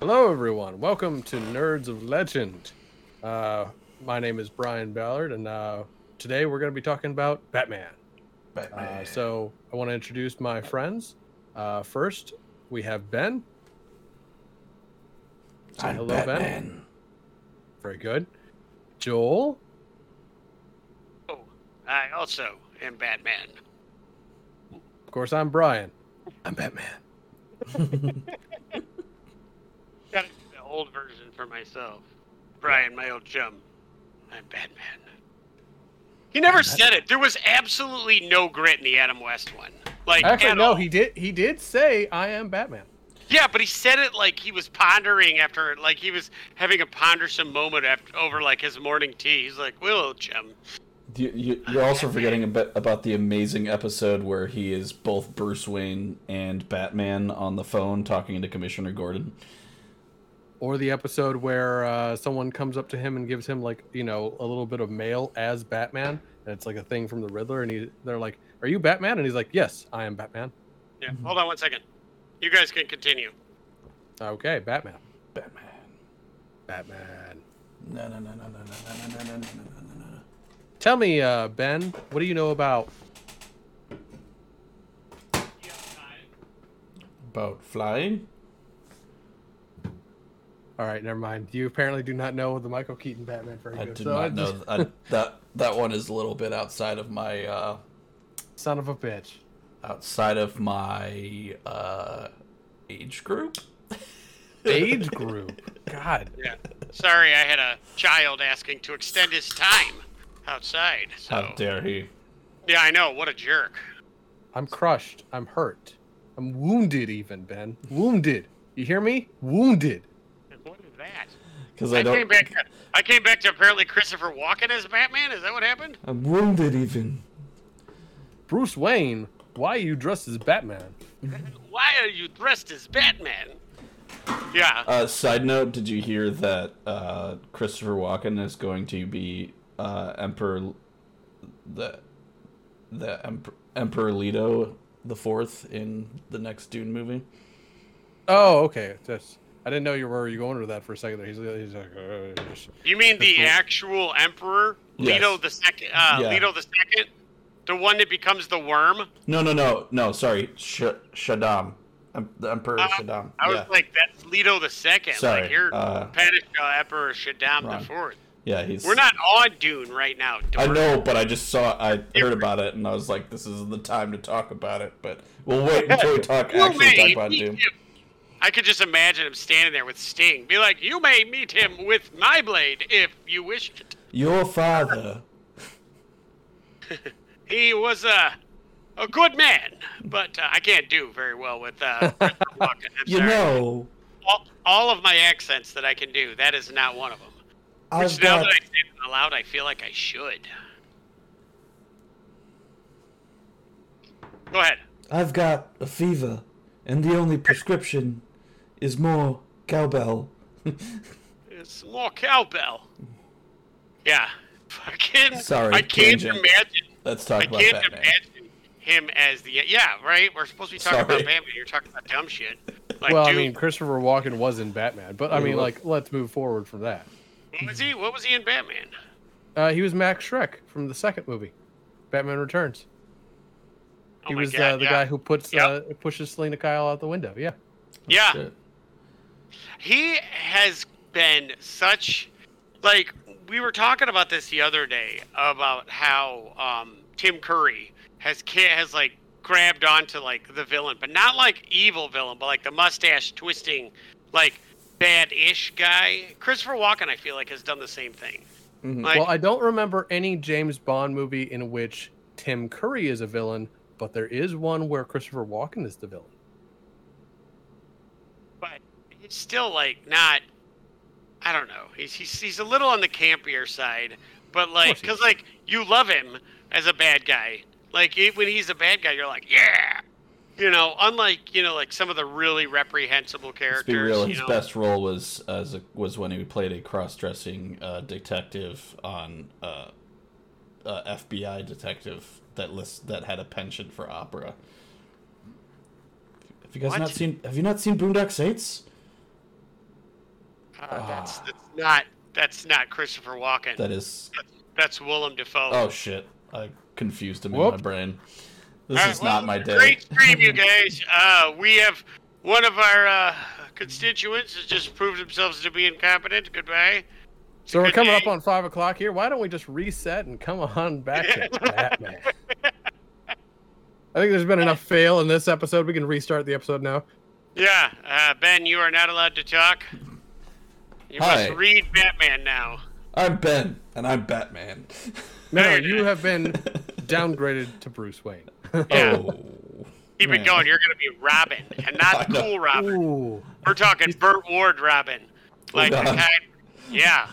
Hello, everyone. Welcome to Nerds of Legend. Uh, my name is Brian Ballard, and uh, today we're going to be talking about Batman. Uh, so I want to introduce my friends. Uh, first, we have Ben. Say I'm hello, Ben. Very good. Joel. Oh, I also am Batman. Of course, I'm Brian. I'm Batman. Got the old version for myself. Brian, my old chum. I'm Batman. He never said it. There was absolutely no grit in the Adam West one. Like Actually, at no, all. he did. He did say, "I am Batman." Yeah, but he said it like he was pondering after, like he was having a pondersome moment after over like his morning tea. He's like, "Willow chum." You, you, you're also forgetting a bit about the amazing episode where he is both Bruce Wayne and Batman on the phone talking to Commissioner Gordon. Or the episode where uh, someone comes up to him and gives him like you know a little bit of mail as Batman, and it's like a thing from the Riddler, and he they're like, "Are you Batman?" And he's like, "Yes, I am Batman." Yeah. Hold on one second. You guys can continue. Okay, Batman. Batman. Batman. No, no, no, no, no, no, no, no, no, no, no, no, no. Tell me, uh, Ben, what do you know about? About flying? All right, never mind. You apparently do not know the Michael Keaton Batman very I good. did so not know just- I, that. That one is a little bit outside of my uh, Son of a bitch. outside of my uh, age group. Age group. God. Yeah. Sorry, I had a child asking to extend his time outside. So. How dare he? Yeah, I know. What a jerk. I'm crushed. I'm hurt. I'm wounded, even, Ben. Wounded. You hear me? Wounded. What is that? Because I, I don't. came back. I came back to apparently Christopher Walken as Batman. Is that what happened? I'm wounded even. Bruce Wayne, why are you dressed as Batman? Why are you dressed as Batman? Yeah. Uh, side note: Did you hear that uh, Christopher Walken is going to be uh, Emperor the the Emperor, Emperor Leto the Fourth in the next Dune movie? Oh, okay. That's, I didn't know you were you going to that for a second. There. He's, he's like, uh, You mean the cool. actual Emperor, Yes. Leto the second? Uh, Yeah. Leto the second, the one that becomes the worm. No, no, no, no. Sorry, Sh- Shaddam, the Emperor Uh, Shaddam. I was yeah, like, that's Leto the second. Sorry, Like you're uh, Emperor Shaddam wrong. the fourth. yeah, he's. We're not on Dune right now. I know, but I just saw. I heard about it, and I was like, "This is the time to talk about it." But we'll wait until we talk actually talk may about him. I could just imagine him standing there with Sting, be like, "You may meet him with my blade if you wish it." Your father. He was a a good man, but uh, I can't do very well with uh, Christopher Walken. I'm You sorry. know, all, all of my accents that I can do, that is not one of them. I've Which now got. that I say it out loud, I feel like I should. Go ahead. I've got a fever, and the only prescription is more cowbell. It's more cowbell. Yeah. Fucking. Sorry, I can't tangent. imagine. Let's talk I about can't Batman. imagine him as the. Yeah, right? We're supposed to be talking Sorry. about Batman. You're talking about dumb shit. Like, well, I mean, Christopher Walken was in Batman, but I mean, well- like, let's move forward from that. what was he? What was he in Batman? Uh, he was Max Shreck from the second movie, Batman Returns. Oh He my was God, uh, the yeah. guy who puts Yep. uh, pushes Selina Kyle out the window. Yeah. Yeah. Shit. He has been such like we were talking about this the other day about how um, Tim Curry has has like grabbed onto like the villain, but not like evil villain, but like the mustache twisting, like bad-ish guy. Christopher Walken, I feel like, has done the same thing. Mhm. Like, well, I don't remember any James Bond movie in which Tim Curry is a villain, but there is one where Christopher Walken is the villain. He's still like not. I don't know. He's he's he's a little on the campier side, but like because like you love him as a bad guy. Like when he's a bad guy, you're like yeah. You know, unlike you know, like some of the really reprehensible Let's characters. be real. His know, best role was as a, was when he played a cross-dressing uh, detective on uh, uh, FBI detective that list that had a penchant for opera. Have you guys What? not seen? Have you not seen Boondock Saints? Uh, that's that's not that's not Christopher Walken. That is. That's Willem Dafoe. Oh shit! I confused him Whoop. in my brain. This All right, is well, not my day. Great stream, you guys. Uh, we have one of our uh, constituents has just proved themselves to be incompetent. Goodbye. So we're Good coming up on five o'clock here. Why don't we just reset and come on back to Batman? I think there's been enough fail in this episode. We can restart the episode now. Yeah, uh, Ben, you are not allowed to talk. You Hi. must read Batman now. I'm Ben, and I'm Batman. No, you have been downgraded to Bruce Wayne. Yeah. Oh. Keep man. it going. You're going to be Robin, and not I know. cool Robin. Ooh. We're talking Burt Ward Robin. Like the Oh, God. kind. Yeah.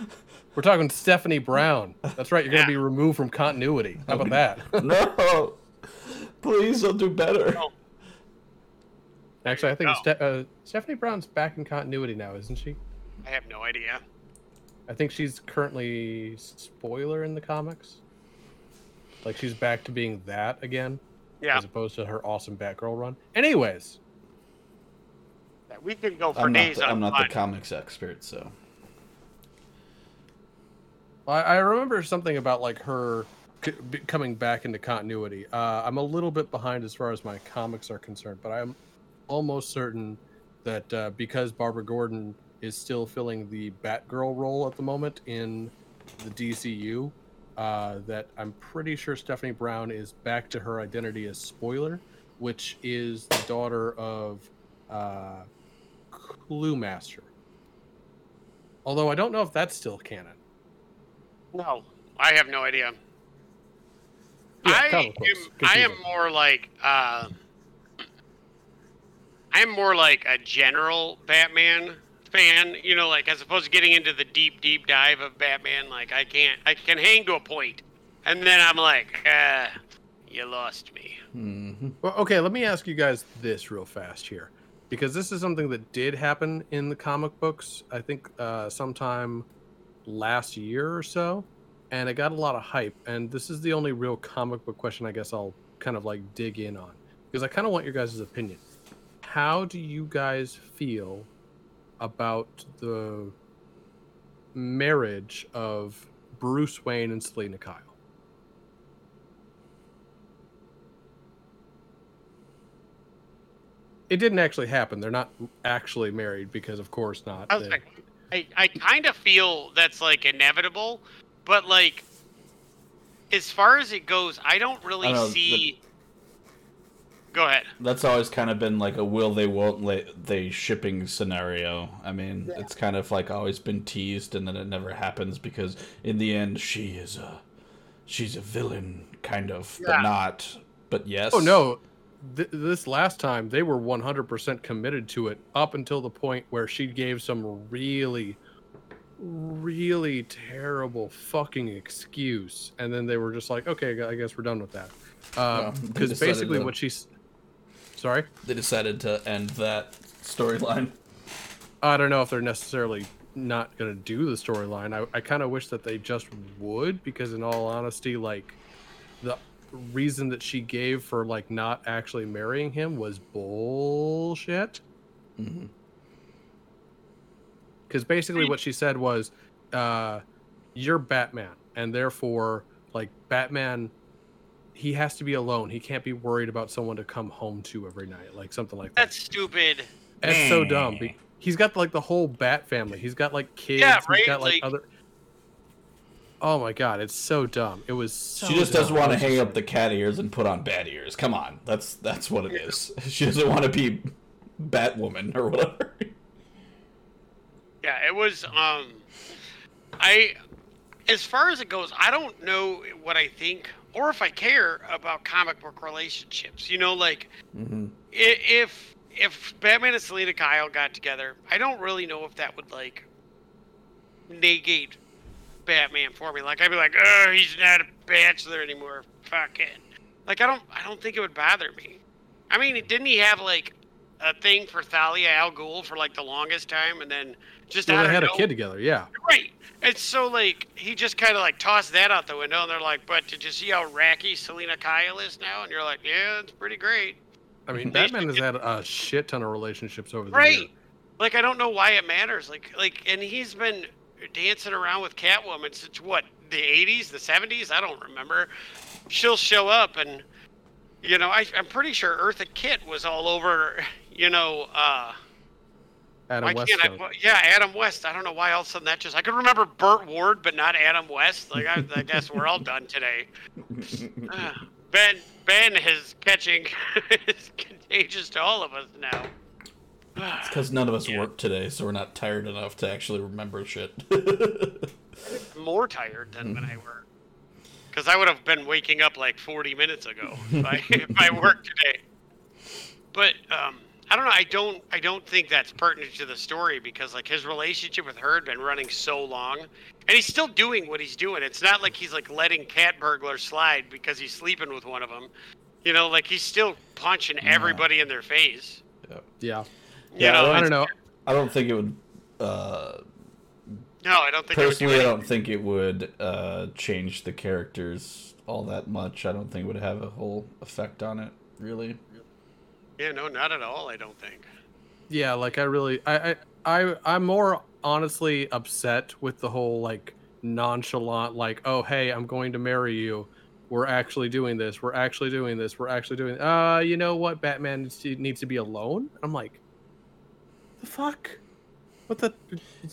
We're talking Stephanie Brown. That's right. You're going Yeah. to be removed from continuity. How about that? No. Please, I'll do better. Oh. Actually, I think No. Ste- uh, Stephanie Brown's back in continuity now, isn't she? I have no idea. I think she's currently spoiler in the comics. Like she's back to being that again, Yeah. as opposed to her awesome Batgirl run. Anyways, We can go for I'm not, the, on I'm not one. the comics expert, so. I, I remember something about like her c- b- coming back into continuity. Uh, I'm a little bit behind as far as my comics are concerned, but I'm almost certain that uh, because Barbara Gordon is still filling the Batgirl role at the moment in the DCU, uh, that I'm pretty sure Stephanie Brown is back to her identity as Spoiler, which is the daughter of uh, Cluemaster. Although I don't know if that's still canon. No, I have no idea. Yeah, I am. I am more like uh, I'm more like a general Batman fan. You know, like as opposed to getting into the deep, deep dive of Batman. Like I can't, I can hang to a point, and then I'm like, uh, you lost me. Mm-hmm. Well, okay, let me ask you guys this real fast here, because this is something that did happen in the comic books. I think uh, sometime last year or so, and it got a lot of hype. And this is the only real comic book question I guess I'll kind of like dig in on, because I kind of want your guys' opinion. How do you guys feel about the marriage of Bruce Wayne and Selina Kyle? It didn't actually happen. They're not actually married because, of course, not. I was like, I, I kind of feel that's like inevitable, but like, as far as it goes, I don't really I know, see. Go ahead. That's always kind of been like a will they won't la- they shipping scenario. I mean, it's kind of like always been teased and then it never happens because in the end she is a she's a villain kind of, Yeah. but not. But yes. Oh no, Th- this last time they were 100% committed to it up until the point where she gave some really, really terrible fucking excuse, and then they were just like, "Okay, I guess we're done with that." Uh, well, they Because basically, what she's, sorry, They decided to end that storyline. I don't know if they're necessarily not gonna do the storyline. I, I kind of wish that they just would, because in all honesty, like the reason that she gave for like not actually marrying him was bullshit. Because basically, what she said was, uh, "You're Batman, and therefore, like Batman, he has to be alone. He can't be worried about someone to come home to every night, like something like that." That's stupid. That's so dumb. He's got like the whole Bat family. He's got like kids. Yeah, He's right, got like, like- other. Oh my god, it's so dumb. It was. So She just doesn't want to hang up the cat ears and put on bat ears. Come on, that's that's what it is. She doesn't want to be Batwoman or whatever. Yeah, it was. Um, I, as far as it goes, I don't know what I think or if I care about comic book relationships. You know, like hmm if if Batman and Selina Kyle got together, I don't really know if that would like negate Batman for me. Like I'd be like, oh, he's not a bachelor anymore. Fuck it. Like I don't I don't think it would bother me. I mean, didn't he have like a thing for Talia Al Ghul for like the longest time, and then just Well, they had a kid together. Yeah. Right. And so like he just kind of like tossed that out the window, and they're like, "But did you see how racky Selina Kyle is now?" And you're like, "Yeah, it's pretty great." I mean, Batman has had a shit ton of relationships over the Right. years. like I don't know why it matters. Like like and he's been dancing around with Catwoman since what the 80s, the 70s. I don't remember. She'll show up and you know I, I'm pretty sure Eartha Kitt was all over. You know. uh Adam why West. can't I, well, yeah, Adam West. I don't know why all of a sudden that just. I could remember Burt Ward, but not Adam West. Like I, I guess we're all done today. Ah, ben Ben is catching is contagious to all of us now. It's because none of us Yeah. worked today, so we're not tired enough to actually remember shit. More tired than when I worked. Because I would have been waking up like 40 minutes ago if I, if I worked today. But um, I don't know. I don't. I don't think that's pertinent to the story because like his relationship with her had been running so long, and he's still doing what he's doing. It's not like he's like letting cat burglars slide because he's sleeping with one of them. You know, like he's still punching everybody in their face. Yeah. You Yeah, know, I it's- don't know. I don't think it would. Uh, No, I don't think. it would do personally, I don't think it would uh, change the characters all that much. I don't think it would have a whole effect on it, really. Yeah, no, not at all. I don't think. Yeah, like I really, I, I, I, I'm more honestly upset with the whole like nonchalant, like, oh hey, I'm going to marry you. We're actually doing this. We're actually doing this. We're actually doing. Uh, you know what? Batman needs to, needs to be alone. I'm like, the fuck? What the?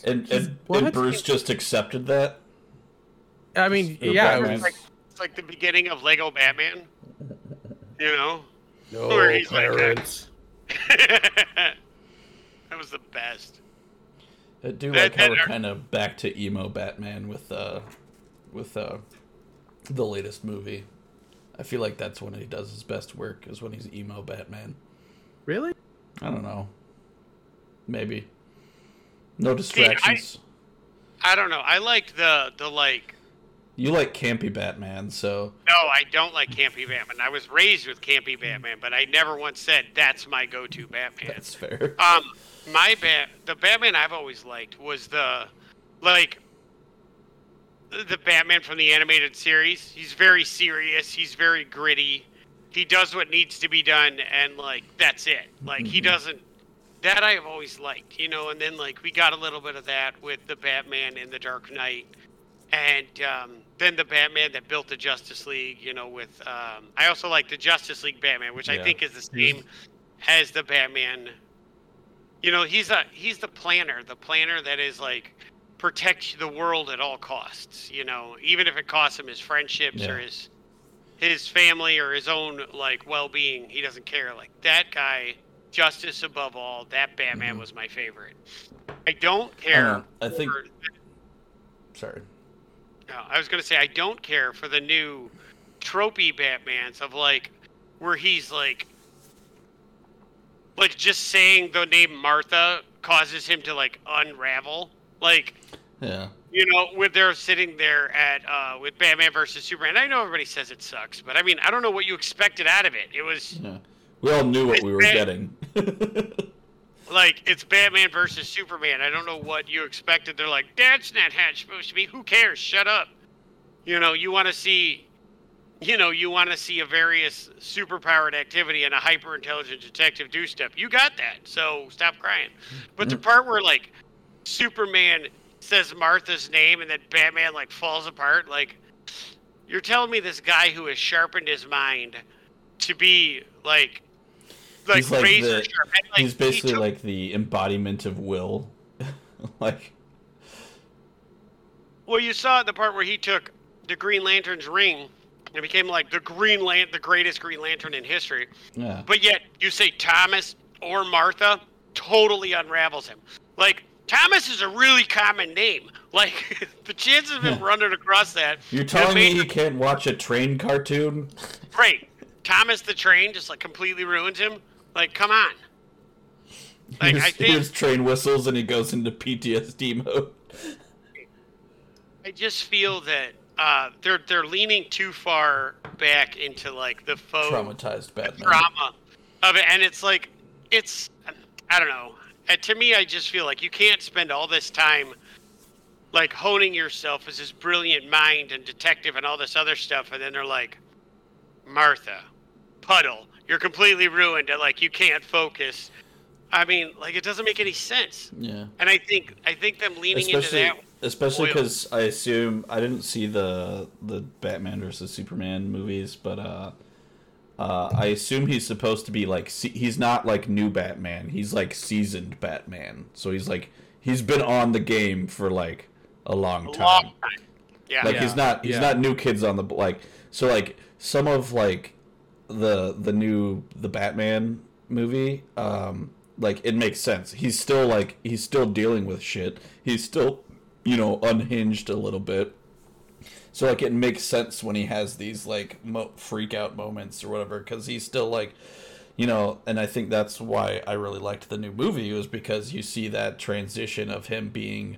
And, He's- and, what? and Bruce just accepted that. I mean, yeah. It was Like it's like the beginning of Lego Batman. You know. No Where he's like, that was the best. I do That- like how we're kind of back to emo Batman with uh, with uh, the latest movie. I feel like that's when he does his best work is when he's emo Batman. Really? I don't know. Maybe. No distractions. I don't know. I liked the the like. You like campy Batman, so No, I don't like campy Batman. I was raised with campy Batman, but I never once said that's my go-to Batman. that's fair. Um, my bat, the Batman I've always liked was the, like, the Batman from the animated series. He's very serious. He's very gritty. He does what needs to be done, and like that's it. Like he Mhm. doesn't. That I have always liked, you know. And then like we got a little bit of that with the Batman in the Dark Knight, and um, then the Batman that built the Justice League. You know, with um, I also like the Justice League Batman, which I think is the same as the Batman you know he's a he's the planner the planner that is like protect the world at all costs you know even if it costs him his friendships or his his family or his own like well-being he doesn't care like that guy justice above all that batman Mhm. was my favorite i don't care. I think- Sorry. No, I was gonna say I don't care for the new tropey Batmans of like where he's like like just saying the name Martha causes him to like unravel. Like Yeah. you know, when they're sitting there at uh with Batman versus Superman. I know everybody says it sucks, but I mean I don't know what you expected out of it. It was Yeah. We all knew what we were bad. getting. like it's Batman versus Superman. I don't know what you expected. They're like, that's not how it's supposed to be. Who cares? Shut up. You know, you want to see, you know, you want to see a various superpowered activity and a hyper intelligent detective do stuff. You got that. So stop crying. But the mm-hmm. part where like Superman says Martha's name and then Batman like falls apart, like you're telling me this guy who has sharpened his mind to be like like, He's like razor the- sharp. And, like, He's he basically took- like the embodiment of will. like Well, you saw the part where he took the Green Lantern's ring and became like the Green Lan- the greatest Green Lantern in history. yeah. But yet you say Thomas or Martha totally unravels him. Like Thomas is a really common name. Like the chances of him Yeah. running across that. You're telling me he can't watch a train cartoon? Great. Thomas the Train just like completely ruins him. Like, come on. Like, hears, I think- hears train whistles and he goes into PTSD mode. I just feel that uh, they're they're leaning too far back into like the faux Traumatized Batman. drama of it, and it's like it's I don't know. And to me, I just feel like you can't spend all this time like honing yourself as this brilliant mind and detective and all this other stuff, and then they're like, Martha, Puddle, you're completely ruined, and like you can't focus I mean, like it doesn't make any sense. Yeah. And I think I think them leaning especially, into that. Especially oil. because I assume I didn't see the the Batman versus Superman movies, but uh, uh, I assume he's supposed to be like se- he's not like new Batman. He's like seasoned Batman. So he's like he's been on the game for like a long A time. long time. Yeah. Like Yeah, he's not he's yeah. not new kids on the like so like some of like the the new the Batman movie um like it makes sense. He's still like he's still dealing with shit. He's still you know unhinged a little bit. So like it makes sense when he has these like mo- freak out moments or whatever cuz he's still like you know, and I think that's why I really liked the new movie was because you see that transition of him being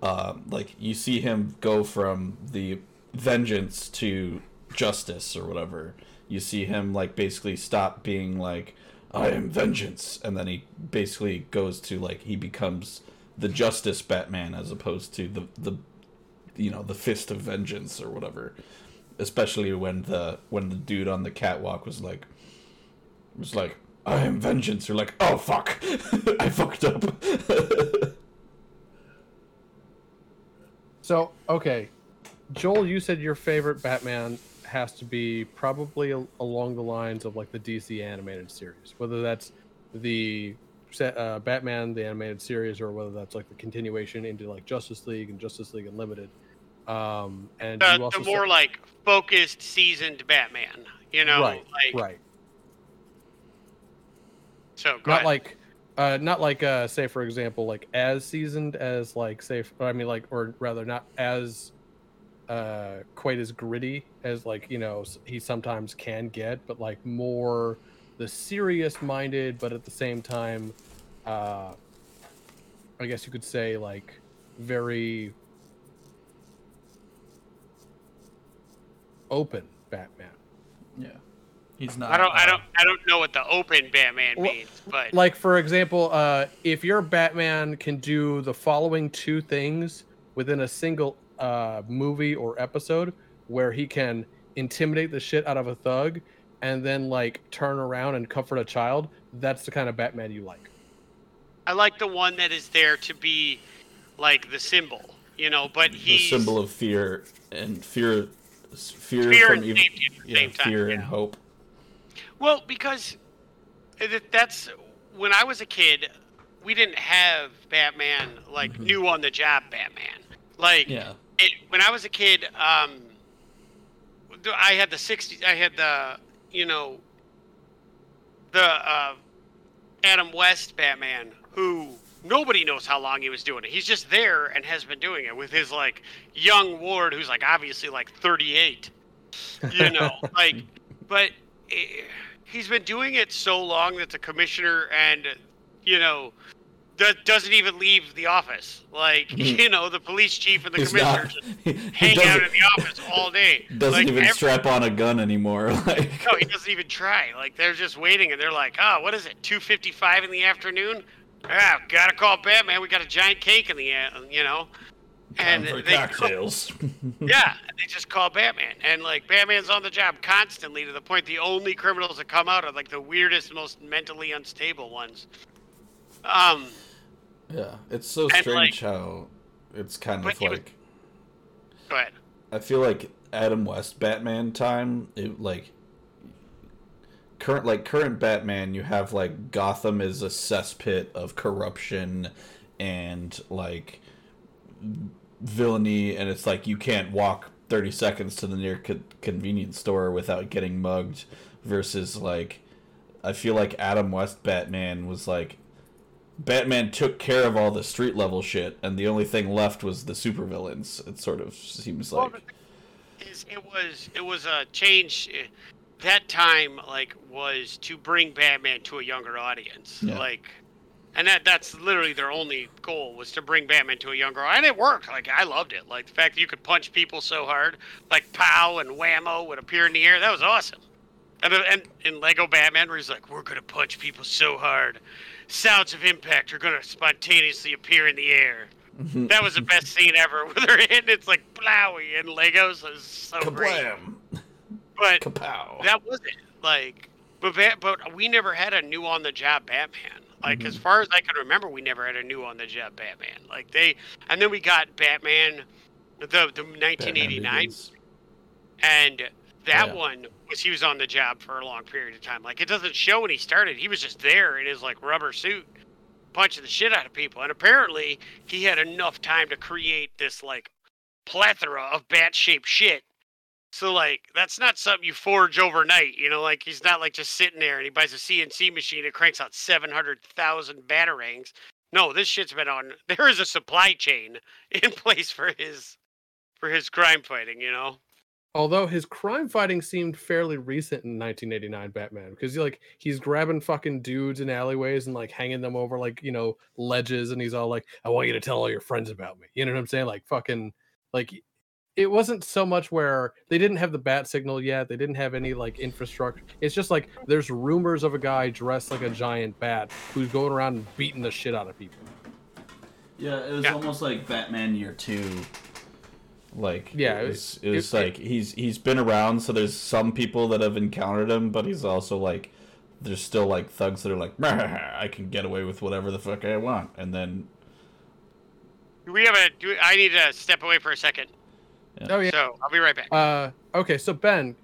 uh, like you see him go from the vengeance to justice or whatever. You see him like basically stop being like I am vengeance, and then he basically goes to like he becomes the justice Batman as opposed to the the you know the fist of vengeance or whatever. Especially when the when the dude on the catwalk was like was like I am vengeance. You're like oh fuck, I fucked up. So, okay. Joel, you said your favorite Batman has to be probably a- along the lines of like the DC animated series, whether that's the set, uh, Batman the animated series or whether that's like the continuation into like Justice League and Justice League Unlimited. Um, and The, the more said- like focused, seasoned Batman. You know, right, like right, so. Not ahead. like, uh, not like uh, say for example, like as seasoned as like say, I mean like, or rather not as uh quite as gritty as like you know he sometimes can get but like more the serious minded but at the same time uh i guess you could say like very open batman yeah, he's not. I don't, I uh, don't, I don't know what the open Batman Well, means, but like for example uh if your batman can do the following two things within a single uh movie or episode where he can intimidate the shit out of a thug and then like turn around and comfort a child that's the kind of batman you like I like the one that is there to be like the symbol, you know. But the symbol of fear and fear, fear, Fear from and evil, safety at the yeah, same time, fear and hope. Well, because that's when I was a kid, we didn't have Batman like Mhm. new on the job Batman. Like Yeah, it, when I was a kid, um, I had the '60s. I had the you know the uh, Adam West Batman, who nobody knows how long he was doing it. He's just there and has been doing it with his like young ward, who's like obviously like 38. You know, like, but eh, he's been doing it so long that the commissioner and you know. Do- Doesn't even leave the office. Like you know, the police chief and the he's commissioner not. just He, he hang out in the office all day. doesn't like, even every- strap on a gun anymore. Like, No, he doesn't even try. Like they're just waiting, and they're like, "Oh, what is it? Two fifty-five in the afternoon? Ah, gotta call Batman. We got a giant cake in the, uh, you know." And time for they, cocktails. yeah, they just call Batman, and like Batman's on the job constantly to the point the only criminals that come out are like the weirdest, most mentally unstable ones. Um, yeah, it's so And, strange like- how it's kind of he was- like. go ahead. I feel like Adam West Batman time, it like current like current Batman, you have like Gotham is a cesspit of corruption and like villainy, and it's like you can't walk thirty seconds to the near co- convenience store without getting mugged. Versus like, I feel like Adam West Batman was like. Batman took care of all the street level shit, and the only thing left was the supervillains. It sort of seems like. is it was it was a change. eh, That time, like, was to bring Batman to a younger audience. Yeah. Like, and that that's literally their only goal was to bring Batman to a younger, audience and it worked. Like, I loved it. Like the fact that you could punch people so hard, like pow and whammo would appear in the air. That was awesome. And and in Lego Batman, where he's like, "We're gonna punch people so hard, sounds of impact are gonna spontaneously appear in the air." That was the best scene ever. Where they're hitting, it's like blowy and Legos is so great. Kablam! But Kapow! that was it. Like, but but we never had a new on the job Batman. Like Mhm. as far as I can remember, we never had a new on the job Batman. Like they, and then we got Batman, the the 1989, Begins. and that Yeah. one was he was on the job for a long period of time. Like it doesn't show when he started. He was just there in his like rubber suit, punching the shit out of people. And apparently he had enough time to create this like plethora of bat-shaped shit. So like that's not something you forge overnight. You know, like he's not like just sitting there and he buys a CNC machine and cranks out seven hundred thousand batarangs. No, this shit's been on. There is a supply chain in place for his for his crime fighting. You know. Although his crime fighting seemed fairly recent in 1989 Batman, because like he's grabbing fucking dudes in alleyways and like hanging them over like you know ledges, and he's all like, "I want you to tell all your friends about me." You know what I'm saying? Like fucking, like it wasn't so much where they didn't have the bat signal yet. They didn't have any like infrastructure. It's just like there's rumors of a guy dressed like a giant bat who's going around and beating the shit out of people. Yeah, it was Yeah. almost like Batman Year Two. Like Yeah, it it- was, it was it- like he's he's been around, so there's some people that have encountered him, but he's also like there's still like thugs that are like I can get away with whatever the fuck I want, and then Do we have a? Do I need to step away for a second? Oh yeah. So I'll be right back. Uh, okay, so Ben,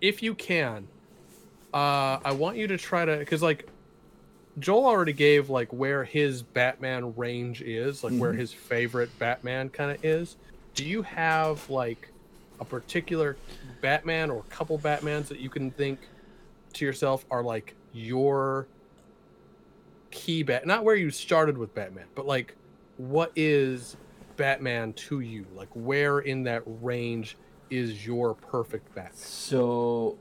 if you can, uh, I want you to try to, because like Joel already gave like where his Batman range is, like where Mhm. his favorite Batman kind of is. Do you have like a particular Batman or couple Batmans that you can think to yourself are like your key bat? Not where you started with Batman, but like what is Batman to you? Like where in that range is your perfect Batman? So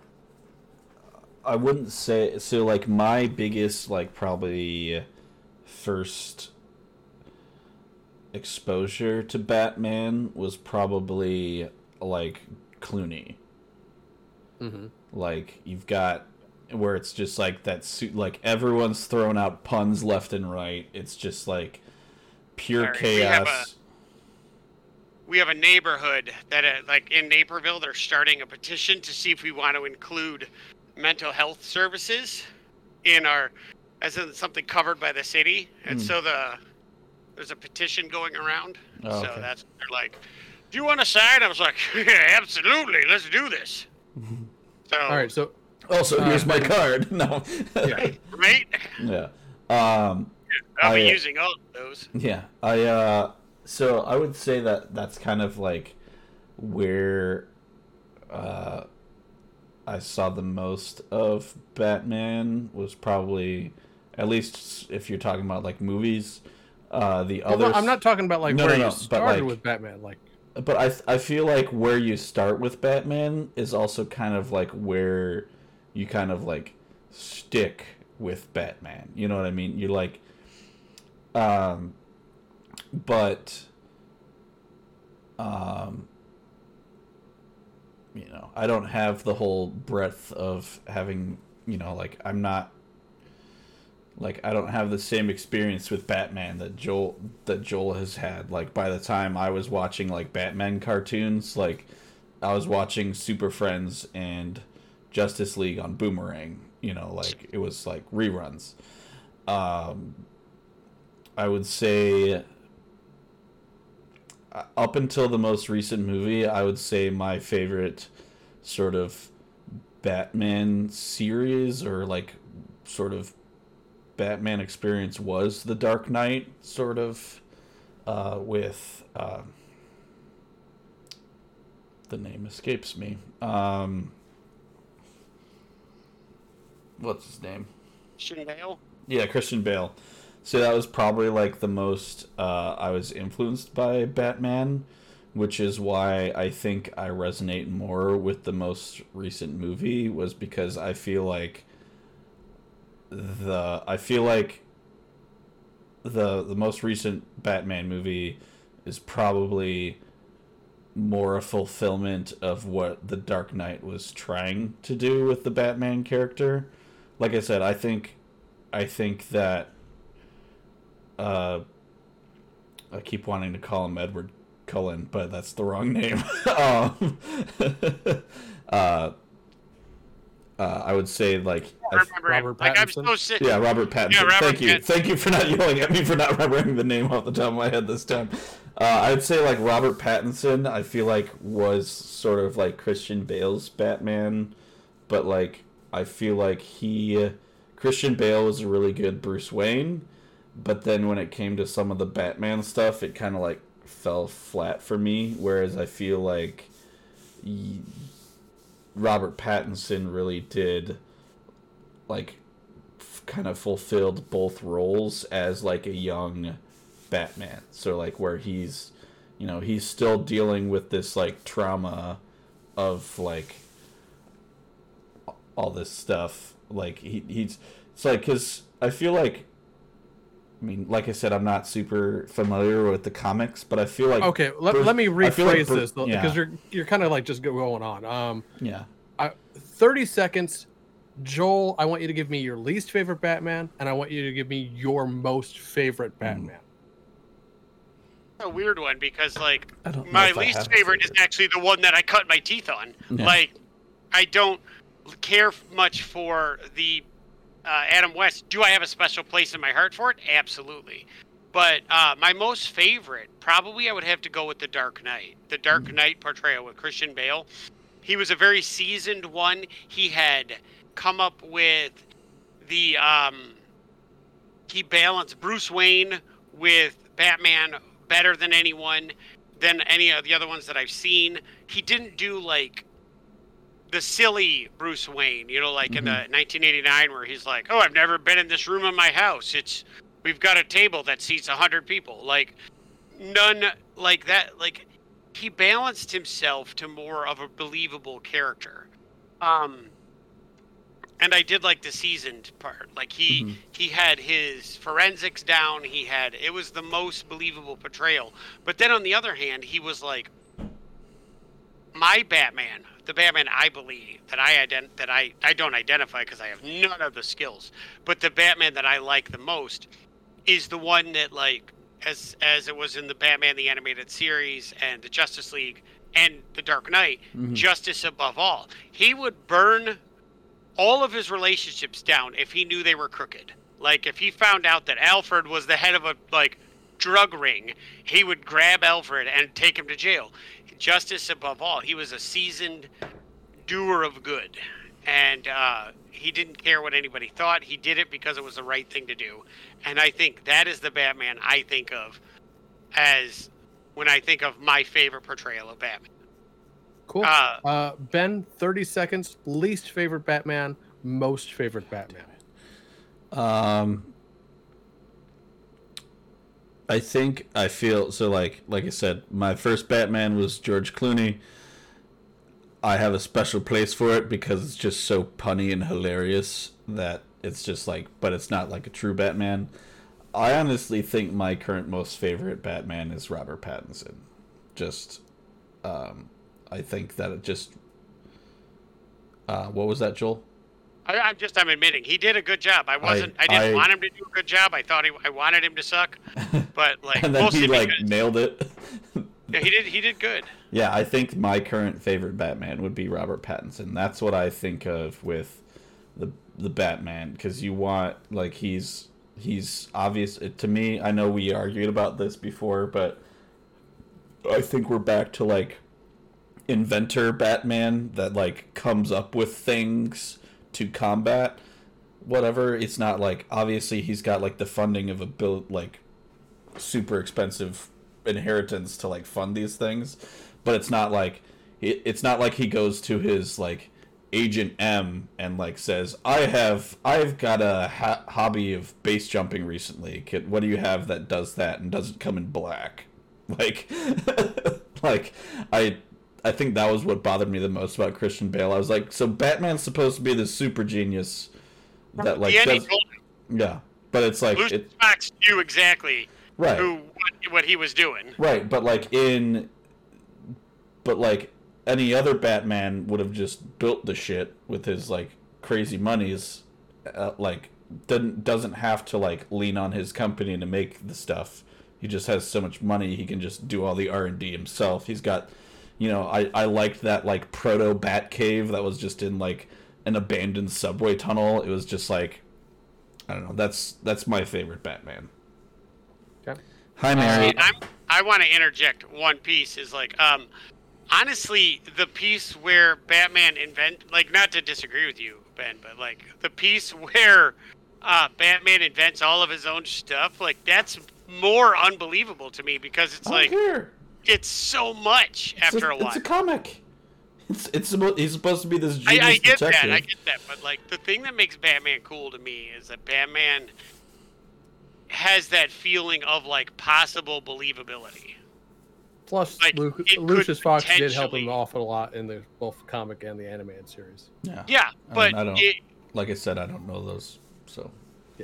I wouldn't say so like my biggest like probably first exposure to Batman was probably like Clooney. Mm-hmm. Like you've got where it's just like that suit like everyone's throwing out puns left and right. It's just like pure Alright, we have chaos. we have a neighborhood that, uh, like in Naperville, they're starting a petition to see if we want to include mental health services in our, as in something covered by the city. And Hmm. so the there's a petition going around. Oh, so okay. that's they're like, do you want to sign? I was like, yeah, absolutely, let's do this. So, All right, so also, uh, here's my card. No. yeah, right? yeah. Um I'll be I- using all of those. Yeah, I uh so I would say that that's kind of like where uh I saw the most of Batman was probably at least if you're talking about like movies uh the other I'm not talking about like No, where no, you no, started like- with Batman. Like, but I I feel like where you start with Batman is also kind of like where you kind of like stick with Batman. You know what I mean? You're like um but um you know, I don't have the whole breadth of having, you know, like I'm not like I don't have the same experience with Batman that Joel that Joel has had. Like by the time I was watching like Batman cartoons, like I was watching Super Friends and Justice League on Boomerang. You know, like it was like reruns. Um, I would say uh, up until the most recent movie, I would say my favorite sort of Batman series or like sort of Batman experience was The Dark Knight, sort of, uh, with uh, the name escapes me. Um, what's his name? Christian Bale. Yeah, Christian Bale. So that was probably like the most uh, I was influenced by Batman, which is why I think I resonate more with the most recent movie was because I feel like the I feel like the the most recent Batman movie is probably more a fulfillment of what the Dark Knight was trying to do with the Batman character. Like I said, I think I think that uh I keep wanting to call him Edward Cullen, but that's the wrong name. um, uh uh, I would say like I. Robert Like I'm Pattinson? so sick. yeah, Robert Pattinson. Yeah, Robert Thank you, thank you for not yelling at me for not remembering the name off the top of my head this time. Uh, I'd say like Robert Pattinson. I feel like was sort of like Christian Bale's Batman, but like I feel like he Christian Bale was a really good Bruce Wayne, but then when it came to some of the Batman stuff, it kind of like fell flat for me. Whereas I feel like Robert Pattinson really did like f- kind of fulfilled both roles as like a young Batman. So like where he's you know, he's still dealing with this like trauma of like all this stuff. Like he he's it's like cuz I feel like I mean, like I said, I'm not super familiar with the comics, but I feel like Okay, let, Bruce- let me I feel like rephrase this though, yeah. because you're you're kind of like just going on. Um, yeah. I, 30 seconds. Joel, I want you to give me your least favorite Batman, and I want you to give me your most favorite Hmm. Batman. a weird one because like I don't my if I have least favorite is actually the one that I cut my teeth on. Yeah. Like I don't care much for the uh, Adam West. Do I have a special place in my heart for it? Absolutely. But uh, my most favorite, probably, I would have to go with the Dark Knight. The Dark Mm-hmm. Knight portrayal with Christian Bale. He was a very seasoned one. He had come up with the um, he balanced Bruce Wayne with Batman better than anyone than any of the other ones that I've seen. He didn't do like the silly Bruce Wayne, you know, like in the 1989 where he's like, "Oh, I've never been in this room in my house. It's we've got a table that seats 100 people." Like none like that like he balanced himself to more of a believable character. Um and I did like the seasoned part. Like he Mhm. he had his forensics down. He had it was the most believable portrayal. But then on the other hand, he was like my Batman, the Batman I believe that I ident- that I I don't identify because I have none of the skills. But the Batman that I like the most is the one that like as as it was in the Batman the animated series and the Justice League and the Dark Knight, Mhm. justice above all. He would burn all of his relationships down if he knew they were crooked. Like if he found out that Alfred was the head of a like drug ring, he would grab Alfred and take him to jail. Justice above all. He was a seasoned doer of good, and uh, he didn't care what anybody thought. He did it because it was the right thing to do, and I think that is the Batman I think of as when I think of my favorite portrayal of Batman. Cool. Uh, Uh, Ben, 30 seconds. Least favorite Batman, most favorite Batman. Um, I think I feel so. Like like I said, my first Batman was George Clooney. I have a special place for it because it's just so punny and hilarious that it's just like, but it's not like a true Batman. I honestly think my current most favorite Batman is Robert Pattinson. Just, um, I think that it just. Uh, what was that, Joel? I, I'm just I'm admitting he did a good job. I wasn't I, didn't I- want him to do a good job. I thought he I wanted him to suck, but like and then he like because nailed it. yeah, he did he did good. Yeah, I think my current favorite Batman would be Robert Pattinson. That's what I think of with the the Batman because you want like he's he's obvious to me. I know we argued about this before, but I think we're back to like inventor Batman that like comes up with things to combat whatever. It's not like obviously he's got like the funding of a build like super expensive inheritance to like fund these things, but it's not like it, it's not like he goes to his like agent M and like says, "I have I've got a ha- hobby of base jumping recently. Kid, what do you have that does that and doesn't come in black?" Like like I I think that was what bothered me the most about Christian Bale. I was like, so Batman's supposed to be this super genius that like the does, yeah, but it's like Lucius it, Fox knew exactly right. who what, what he was doing. Right, but like in, but like any other Batman would have just built the shit with his like crazy monies, uh, like doesn't doesn't have to like lean on his company to make the stuff. He just has so much money he can just do all the R and D himself. He's got, you know, I I liked that like proto Bat cave that was just in like an abandoned subway tunnel. It was just like I don't know. That's that's my favorite Batman. Okay. Hi, Mary. I'm, I want to interject one piece is like, um, honestly, the piece where Batman invent, like, not to disagree with you, Ben, but like the piece where uh, Batman invents all of his own stuff, like that's more unbelievable to me because it's I don't like care. It's so much It's after a, a, while. It's a comic. It's it's supposed he's supposed to be this I, genius I get detective. that, I get that, but like the thing that makes Batman cool to me is that Batman has that feeling of like possible believability. Plus, Like, Lu- it could Lucius Fox did help him off a lot in the both comic and the animated series. yeah. Yeah, I but mean, I don't- it, Like I said, I don't know those. So.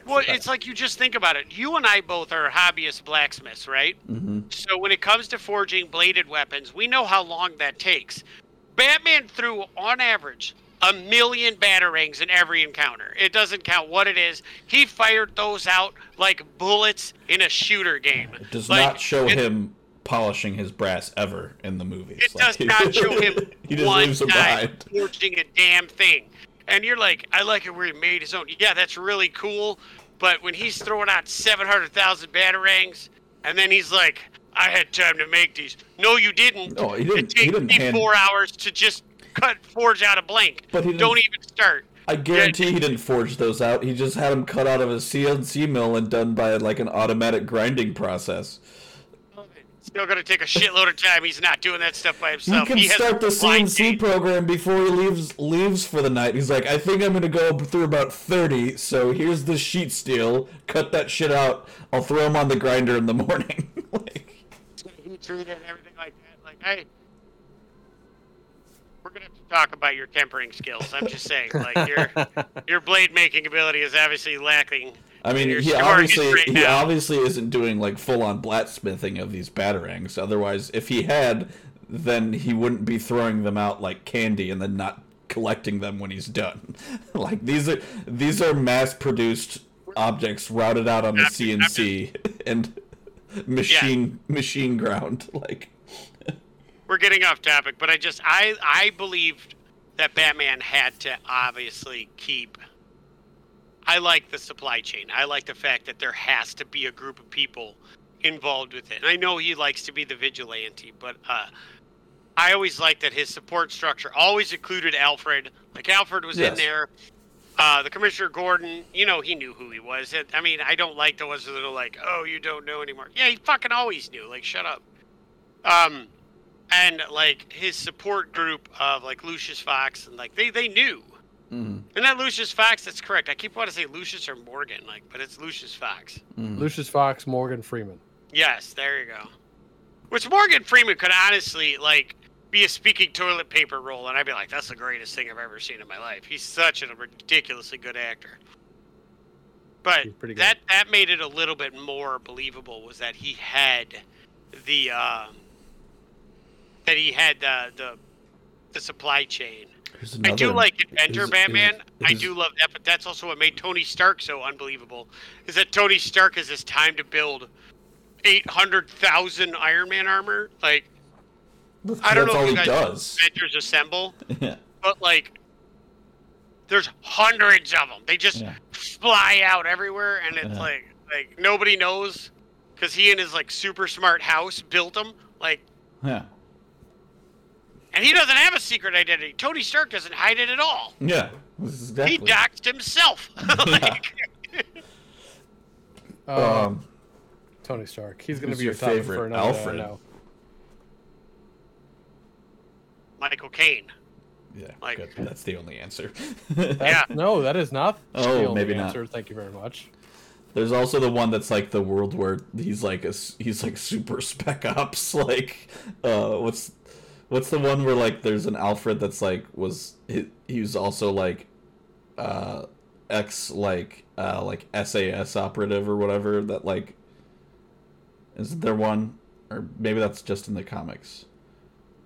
Well, it's like you just think about it. You and I both are hobbyist blacksmiths, right? hmm So when it comes to forging bladed weapons, we know how long that takes. Batman threw, on average, a million batarangs in every encounter. It doesn't count what it is. He fired those out like bullets in a shooter game. It does Like, not show it- him polishing his brass ever in the movies. It does not show him he just one leaves time behind. forging a damn thing. And you're like, I like it where he made his own. Yeah, that's really cool. But when he's throwing out 700,000 batarangs, and then he's like, I had time to make these. No, you didn't. No, he didn't- It he takes didn't me hand- four hours to just cut forge out a blank. But he Don't even start. I guarantee he didn't forge those out. He just had them cut out of a CNC mill and done by like an automatic grinding process. Still gonna take a shitload of time. He's not doing that stuff by He himself. can He has start the blind CNC date. program before he leaves leaves for the night. He's like, I think I'm gonna go through about thirty. So here's the sheet steel. Cut that shit out. I'll throw them on the grinder in the morning. like, he treated and everything like that. Like, hey, we're gonna have to talk about your tempering skills. I'm just saying, like your your blade making ability is obviously lacking. I mean, You're he obviously right he now. obviously isn't doing like full on blacksmithing of these batarangs. Otherwise, if he had, then he wouldn't be throwing them out like candy and then not collecting them when he's done. like these are these are mass produced objects routed out on the just- CNC and machine machine ground. Like We're getting off topic, but I just I I believed that Batman had to obviously keep. I like the supply chain. I like the fact that there has to be a group of people involved with it. And I know he likes to be the vigilante, but uh, I always liked that his support structure always included Alfred. Like Alfred was in there. Uh, the Commissioner Gordon, you know, he knew who he was. It, I mean, I don't like the ones that are like, "Oh, you don't know anymore." Yeah, he fucking always knew. Like, shut up. Um, and like his support group of like Lucius Fox and like they they knew. Mm, And that Lucius Fox, that's correct. I keep wanting to say Lucius or Morgan, like, but it's Lucius Fox. mm. Lucius Fox, Morgan Freeman. Yes, there you go. Which Morgan Freeman could honestly like be a speaking toilet paper roll, and I'd be like, that's the greatest thing I've ever seen in my life. He's such a ridiculously good actor. But pretty good. that that made it a little bit more believable was that he had the um, that he had the the the supply chain. Here's I do another- like Inventor is- is- Batman. I do love that, but that's also what made Tony Stark so unbelievable. Is that Tony Stark has this time to build eight hundred thousand Iron Man armor? Like I don't know all if he you guys does. Avengers Assemble, yeah. but like there's hundreds of them. They just Yeah. fly out everywhere, and it's Yeah. like like nobody knows because he and his like super smart house built them. Like, Yeah. And he doesn't have a secret identity. Tony Stark doesn't hide it at all. Yeah. Exactly. He doxed himself. like, Uh, Um, Tony Stark. He's going to be your your topic favorite? for another Alfred? No. Michael Caine. yeah. Like- good. That's the only answer. Yeah. No, that is not. Oh, the only maybe not. Thank you very much. There's also the one that's like the world where he's like a, he's like super spec ops like uh what's what's the one where like there's an Alfred that's like was he, he was also like uh ex like uh like SAS operative or whatever that like is there one or maybe that's just in the comics.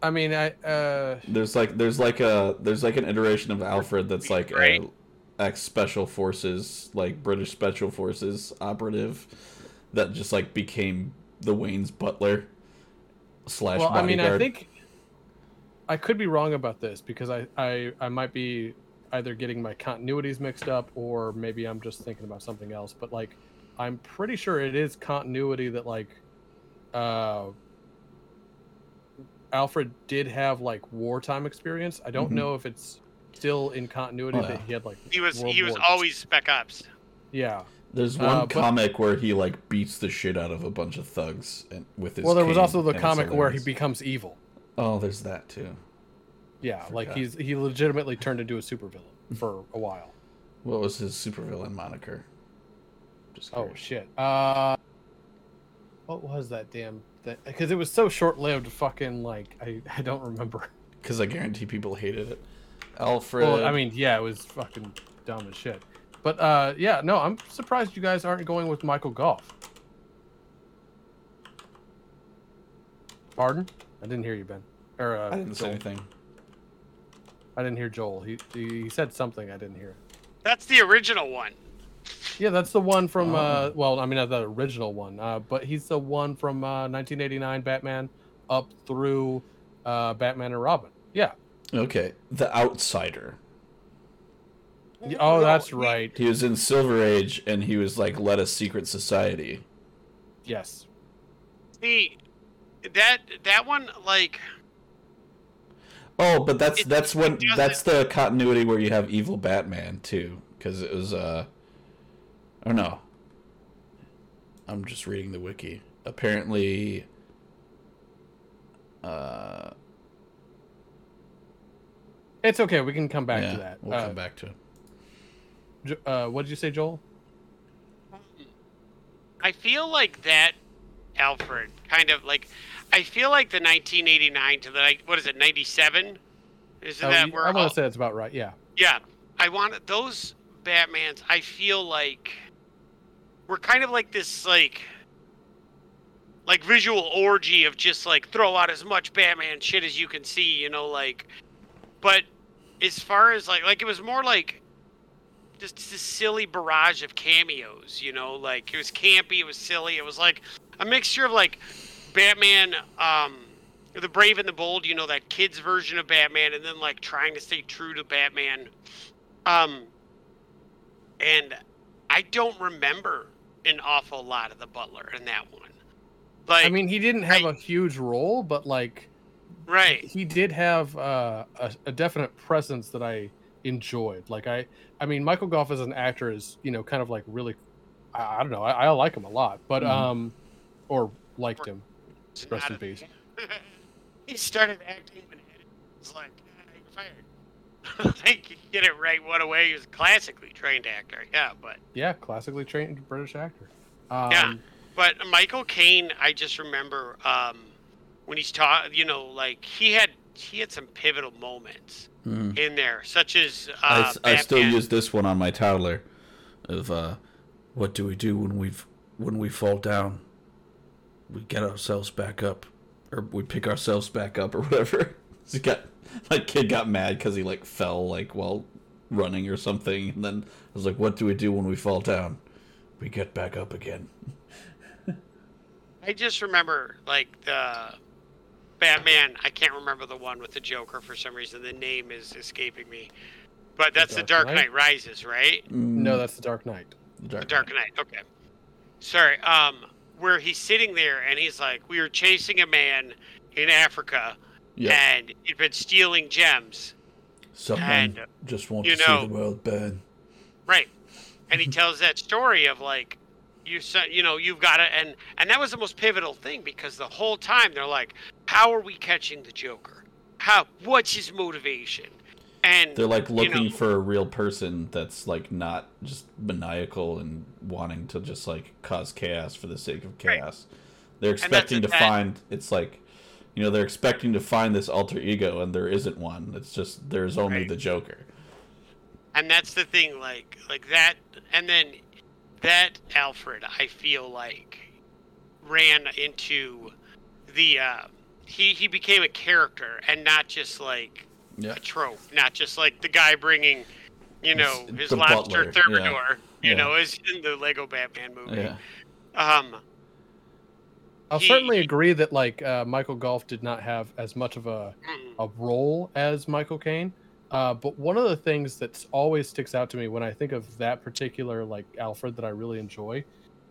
I mean, I uh, There's like there's like a there's like an iteration of Alfred that's like Right. a ex special forces like British special forces operative that just like became the Wayne's butler slash well, I bodyguard. mean, I think I could be wrong about this because I I, I might be either getting my continuities mixed up or maybe I'm just thinking about something else. But like, I'm pretty sure it is continuity that like, uh, Alfred did have like wartime experience. I don't Mhm. know if it's still in continuity Oh, that yeah. he had like. He was World he was War- always spec ops. Yeah. There's Uh, one but- comic where he like beats the shit out of a bunch of thugs and with his. Well, there was also the comic where he becomes evil. Oh, there's that too. Yeah, like he's he legitimately turned into a supervillain for a while. What was his supervillain moniker? Just Oh curious. shit. Uh, what was that damn thing? Because it was so short-lived. Fucking like I I don't remember. Because I guarantee people hated it. Alfred. Well, I mean, yeah, it was fucking dumb as shit. But uh, yeah, no, I'm surprised you guys aren't going with Michael Gough. Pardon? I didn't hear you, Ben. Or uh, I didn't say anything. I didn't hear Joel. He he said something. I didn't hear. That's the original one. Yeah, that's the one from. Uh, Oh. well, I mean, not the original one, uh, but he's the one from uh, 1989 Batman up through uh, Batman and Robin. Yeah. Okay, the Outsider. Oh, that's right. He was in Silver Age, and he was like led a secret society. Yes. See, that that one like Oh, but that's It- that's when that's the continuity where you have evil Batman too, because it was uh, oh no. I'm just reading the wiki. Apparently, uh, It's okay. We can come back yeah, to that. we'll uh, come back to it. Uh, what did you say, Joel? I feel like that Alfred kind of like I feel like the 1989 to the what is it 97 isn't Oh, that where I want to say that's about right. Yeah. yeah I want those Batmans I feel like we're kind of like this like like visual orgy of just like throw out as much Batman shit as you can see you know like but as far as like like it was more like just this silly barrage of cameos, you know, like it was campy, it was silly, it was like a mixture of like Batman, um, the Brave and the Bold, you know, that kids version of Batman, and then like trying to stay true to Batman. Um, and I don't remember an awful lot of the Butler in that one. Like, I mean, he didn't have I- a huge role, but like right? he did have uh, a, a definite presence that I enjoyed. Like I, I mean, Michael Gough as an actor is you know kind of like really, I, I don't know, I, I like him a lot, but Mhm. um, or liked him. It's Rest in peace. he started acting and it was like, ah, you're fired. I think you get it right one away. He was a classically trained actor, yeah, but Yeah, classically trained British actor. Um, Yeah. but Michael Caine, I just remember um, when he's taught, you know, like he had he had some pivotal moments Mhm. in there, such as I, uh, s- I still use this one on my toddler, of uh, what do we do when we've when we fall down? We get ourselves back up, or we pick ourselves back up, or whatever. he got my kid got mad because he like fell like while running or something, and then I was like, "What do we do when we fall down? We get back up again." I just remember like the Batman. I can't remember the one with the Joker for some reason. The name is escaping me. But that's the Dark Dark Knight? Knight Rises, right? no, that's the Dark Knight. the Dark, The Dark Knight. Okay. Sorry. Um, where he's sitting there and he's like, "We were chasing a man in Africa, and he'd been stealing gems." and, just wants you to know- see the world burn. Right. And he tells that story of like you said, you know, you've got to and and that was the most pivotal thing because the whole time they're like, how are we catching the Joker? How what's his motivation? And They're like you looking know, for a real person that's like not just maniacal and wanting to just like cause chaos for the sake of Right. chaos. They're expecting to that- find it's like you know, they're expecting to find this alter ego and there isn't one. It's just there's only Right. the Joker. and that's the thing like like that and then that Alfred I feel like ran into the uh he he became a character and not just like Yeah. a trope, not just like the guy bringing, you know, his lobster butler, thermidor, you Yeah. know, as in the Lego Batman movie. Yeah. Um, I'll He- certainly agree that like uh, Michael Gough did not have as much of a mm, a role as Michael Caine. Uh, but one of the things that always sticks out to me when I think of that particular like Alfred that I really enjoy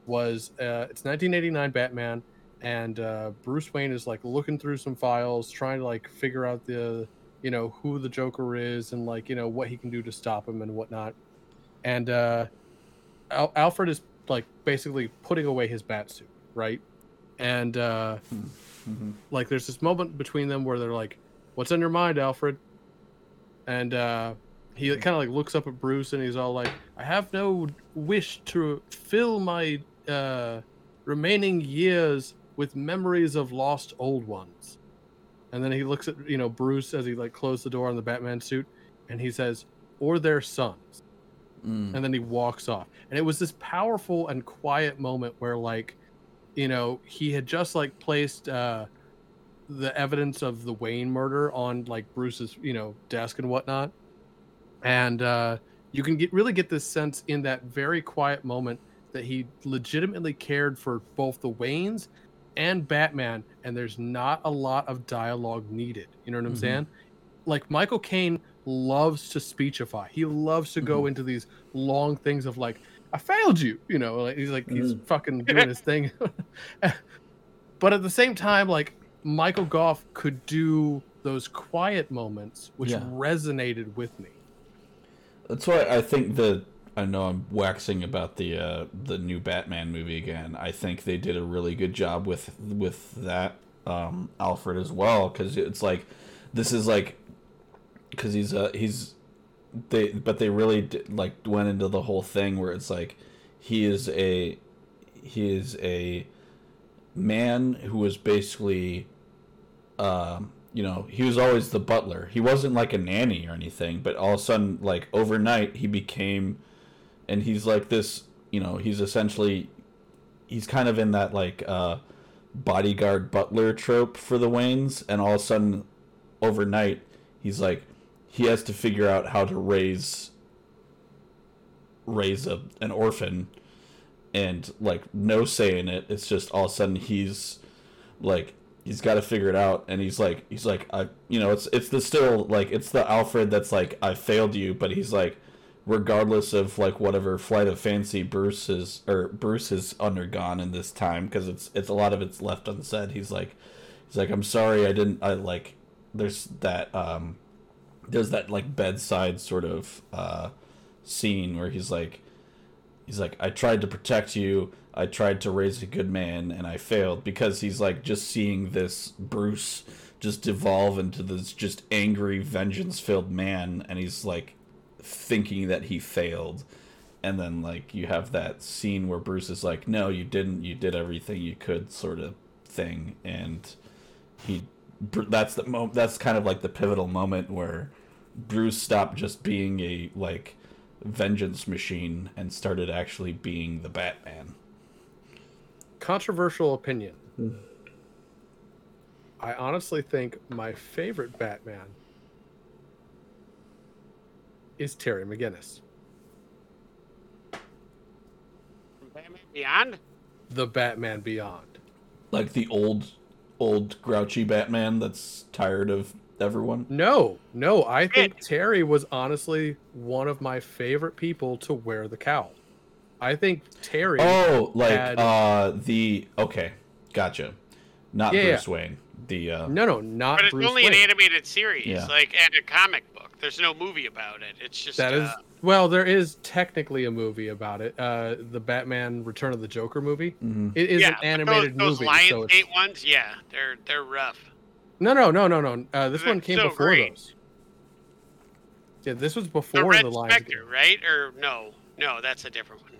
was uh, it's 1989 Batman, and uh, Bruce Wayne is like looking through some files, trying to like figure out the you know who the Joker is and like you know what he can do to stop him and whatnot. And uh, Al- Alfred is like basically putting away his bat suit, right? And uh, Mm-hmm. like there's this moment between them where they're like, "What's on your mind, Alfred?" And uh, he kind of like looks up at Bruce and he's all like, "I have no wish to fill my uh, remaining years with memories of lost old ones." And then he looks at you know Bruce as he like closed the door on the Batman suit, and he says, "Or their sons." Mm. and then he walks off and it was this powerful and quiet moment where like you know he had just like placed uh the evidence of the wayne murder on like bruce's you know desk and whatnot and uh you can get really get this sense in that very quiet moment that he legitimately cared for both the waynes and batman and there's not a lot of dialogue needed you know what i'm Mhm. saying like michael caine loves to speechify. He loves to go into these long things of like i failed you you know like he's like he's fucking doing his thing. But at the same time like michael gough could do those quiet moments which Yeah. resonated with me. That's why I think the I know I'm waxing about the uh, the new Batman movie again. I think they did a really good job with with that um, Alfred as well because it's like this is like because he's uh he's they but they really like went into the whole thing where it's like he is a he is a man who was basically um you know he was always the butler. He wasn't like a nanny or anything but all of a sudden like overnight he became and he's like this you know he's essentially he's kind of in that like uh bodyguard butler trope for the waynes and all of a sudden overnight he's like he has to figure out how to raise raise a an orphan. And like no say in it. It's just all of a sudden he's like he's got to figure it out. And he's like he's like i you know it's it's the still like it's the alfred that's like i failed you. But he's like regardless of like whatever flight of fancy bruce has or bruce has undergone in this time because it's it's a lot of it's left unsaid he's like he's like i'm sorry i didn't i like there's that um there's that like bedside sort of uh scene where he's like he's like i tried to protect you. I tried to raise a good man and i failed because he's like just seeing this bruce just devolve into this just angry vengeance filled man and he's like thinking that he failed. And then like you have that scene where bruce is like no you didn't. You did everything you could sort of thing. And he that's the moment that's kind of like the pivotal moment where Bruce stopped just being a like vengeance machine and started actually being the Batman. controversial opinion i honestly think my favorite batman is terry mcginnis Batman Beyond. the batman beyond Like the old old grouchy Batman that's tired of everyone. No, no, I think Terry was honestly one of my favorite people to wear the cowl. I think Terry. Oh, like had- uh the okay, gotcha. Not Yeah, Bruce Wayne. The uh no, no, not But it's Bruce only Wayne. an animated series, Yeah. like and a comic book. There's no movie about it. It's just That is uh, well, there is technically a movie about it. Uh, the Batman Return of the Joker movie. mhm. It is yeah, an animated those, movie. Those so Lionsgate ones, yeah, they're they're rough. No, no, no, no, no. Uh, this They're one came so before great. those. Yeah, this was The before Red the Lions. Spectre, right? Or no, no, that's a different one.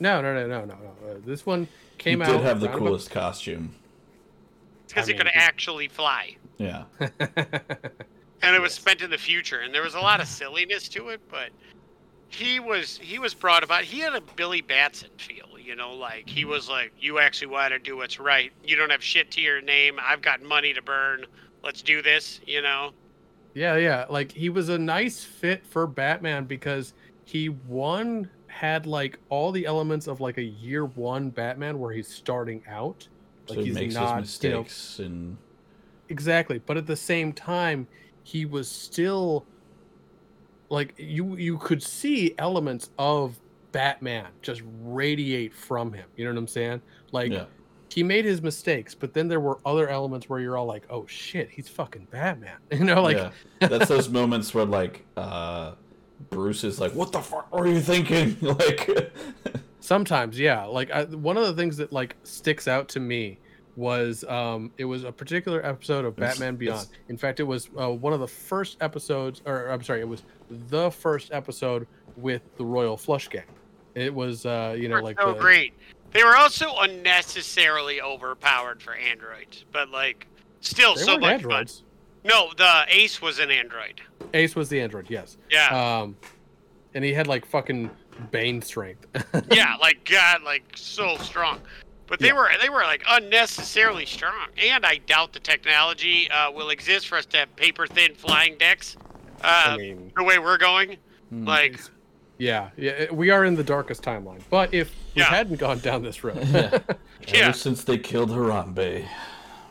No, no, no, no, no, no. Uh, this one came did out. Did have the around coolest costume. Because I it could mean, actually fly, Yeah. and it was spent in the future, and there was a lot of silliness to it, but he was he was brought about. He had a Billy Batson feel, you know, like he was like, "You actually want to do what's right. You don't have shit to your name. I've got money to burn. Let's do this," you know. Yeah, yeah. Like he was a nice fit for Batman because he one had like all the elements of like a year one Batman where he's starting out. So Like he he's makes not, his you know, mistakes and exactly. But at the same time, he was still like you you could see elements of Batman just radiate from him. You know what I'm saying? Like Yeah. he made his mistakes, but then there were other elements where you're all like, "Oh shit, he's fucking Batman." You know, like yeah. That's those moments where like uh Bruce is like, "What the fuck are you thinking?" like sometimes, yeah. Like I, one of the things that like sticks out to me was um it was a particular episode of It's- Batman Beyond. it's- In fact, it was uh, one of the first episodes, or I'm sorry, it was the first episode with the Royal Flush Gang. It was uh you know like so the, great. They were also unnecessarily overpowered for androids, but like still they so much androids. fun. No, the Ace was an android. Ace was the android, yes. Yeah, Um, and he had like fucking Bane strength. yeah, like God, like so strong. But they Yeah. were they were like unnecessarily strong, and I doubt the technology uh, will exist for us to have paper thin flying decks. Uh, I mean, the way we're going, Hmm. like yeah, yeah, we are in the darkest timeline. But if we hadn't gone down this road, Yeah. Yeah. Ever since they killed Harambe.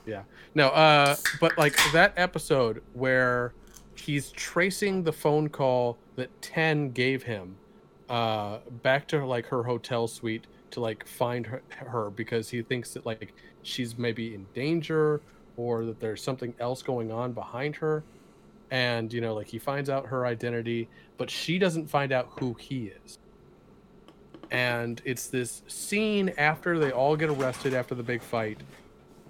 yeah, no, uh, but like that episode where he's tracing the phone call that Ten gave him, uh, back to like her hotel suite to like find her, her because he thinks that like she's maybe in danger or that there's something else going on behind her and you know like he finds out her identity but she doesn't find out who he is and it's this scene after they all get arrested after the big fight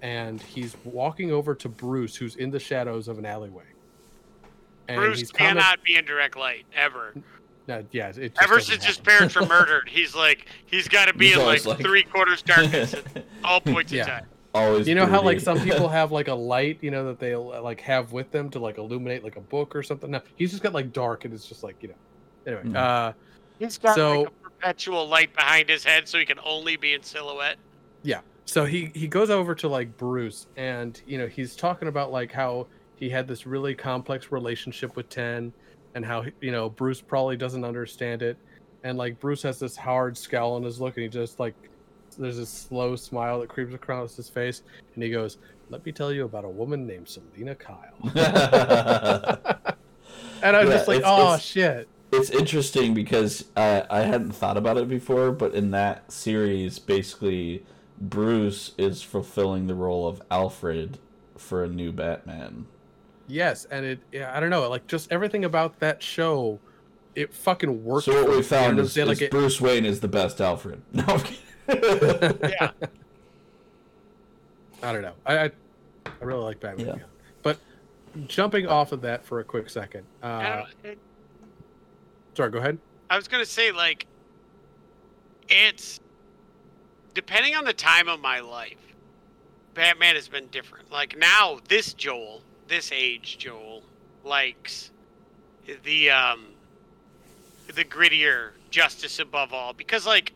and he's walking over to bruce who's in the shadows of an alleyway and Bruce he's comment- cannot be in direct light ever. no, yeah it Ever doesn't since his parents were murdered, he's like he's got to be He's in like, like- three quarters darkness at all points Yeah. in time. Always. you know how like some people have like a light you know that they like have with them to like illuminate like a book or something no he's just got like dark and it's just like you know anyway Mhm. uh He's got So- like a perpetual light behind his head, so he can only be in silhouette. Yeah. So he he goes over to like bruce and you know he's talking about like how he had this really complex relationship with 10 and how you know bruce probably doesn't understand it and like bruce has this hard scowl on his look and he just like there's this slow smile that creeps across his face and he goes let me tell you about a woman named selina kyle and i was Yeah, just like it's- oh it's- shit it's interesting because uh, I hadn't thought about it before, but in that series, basically, Bruce is fulfilling the role of Alfred for a new Batman. yes and it yeah, i don't know like just everything about that show it fucking worked So what we found know, is, like is it- Bruce Wayne is the best Alfred. No, I'm kidding. Yeah. I don't know. I I, I really like Batman. Yeah. But jumping off of that for a quick second. Uh, don't- sorry, go ahead. I was gonna say like it's depending on the time of my life, Batman has been different. Like now, this Joel, this age Joel, likes the um the grittier justice above all because like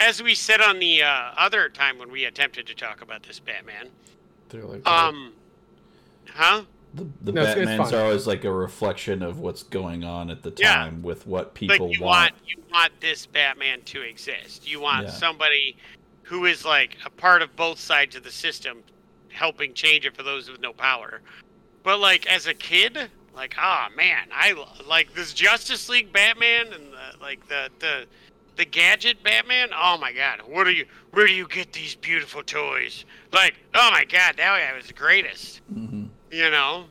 as we said on the uh, other time when we attempted to talk about this Batman, They're like, um, huh? the, the No, it's- it's Batmans fine. are always like a reflection of what's going on at the Yeah. time with what people like you want. want you want this Batman to exist. You want Yeah. somebody who is like a part of both sides of the system, helping change it for those with no power. But like as a kid, like ah man, I l- like this Justice League Batman and the, like the the the gadget Batman. Oh my god, what are you? Where do you get these beautiful toys? Like oh my god, that guy was the greatest. hmm You know,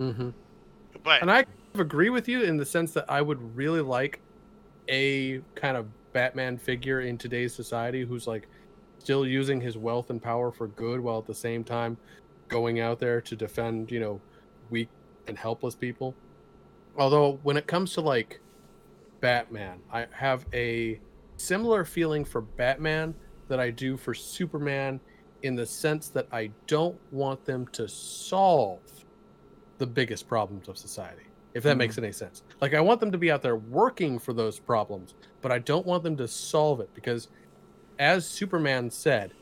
Mm-hmm. but And I agree with you in the sense that I would really like a kind of Batman figure in today's society who's like still using his wealth and power for good while at the same time going out there to defend, you know, weak and helpless people. Although when it comes to like Batman, I have a similar feeling for Batman that I do for Superman in the sense that I don't want them to solve the biggest problems of society if that hmm. makes any sense. Like i want them to be out there working for those problems but i don't want them to solve it because as superman said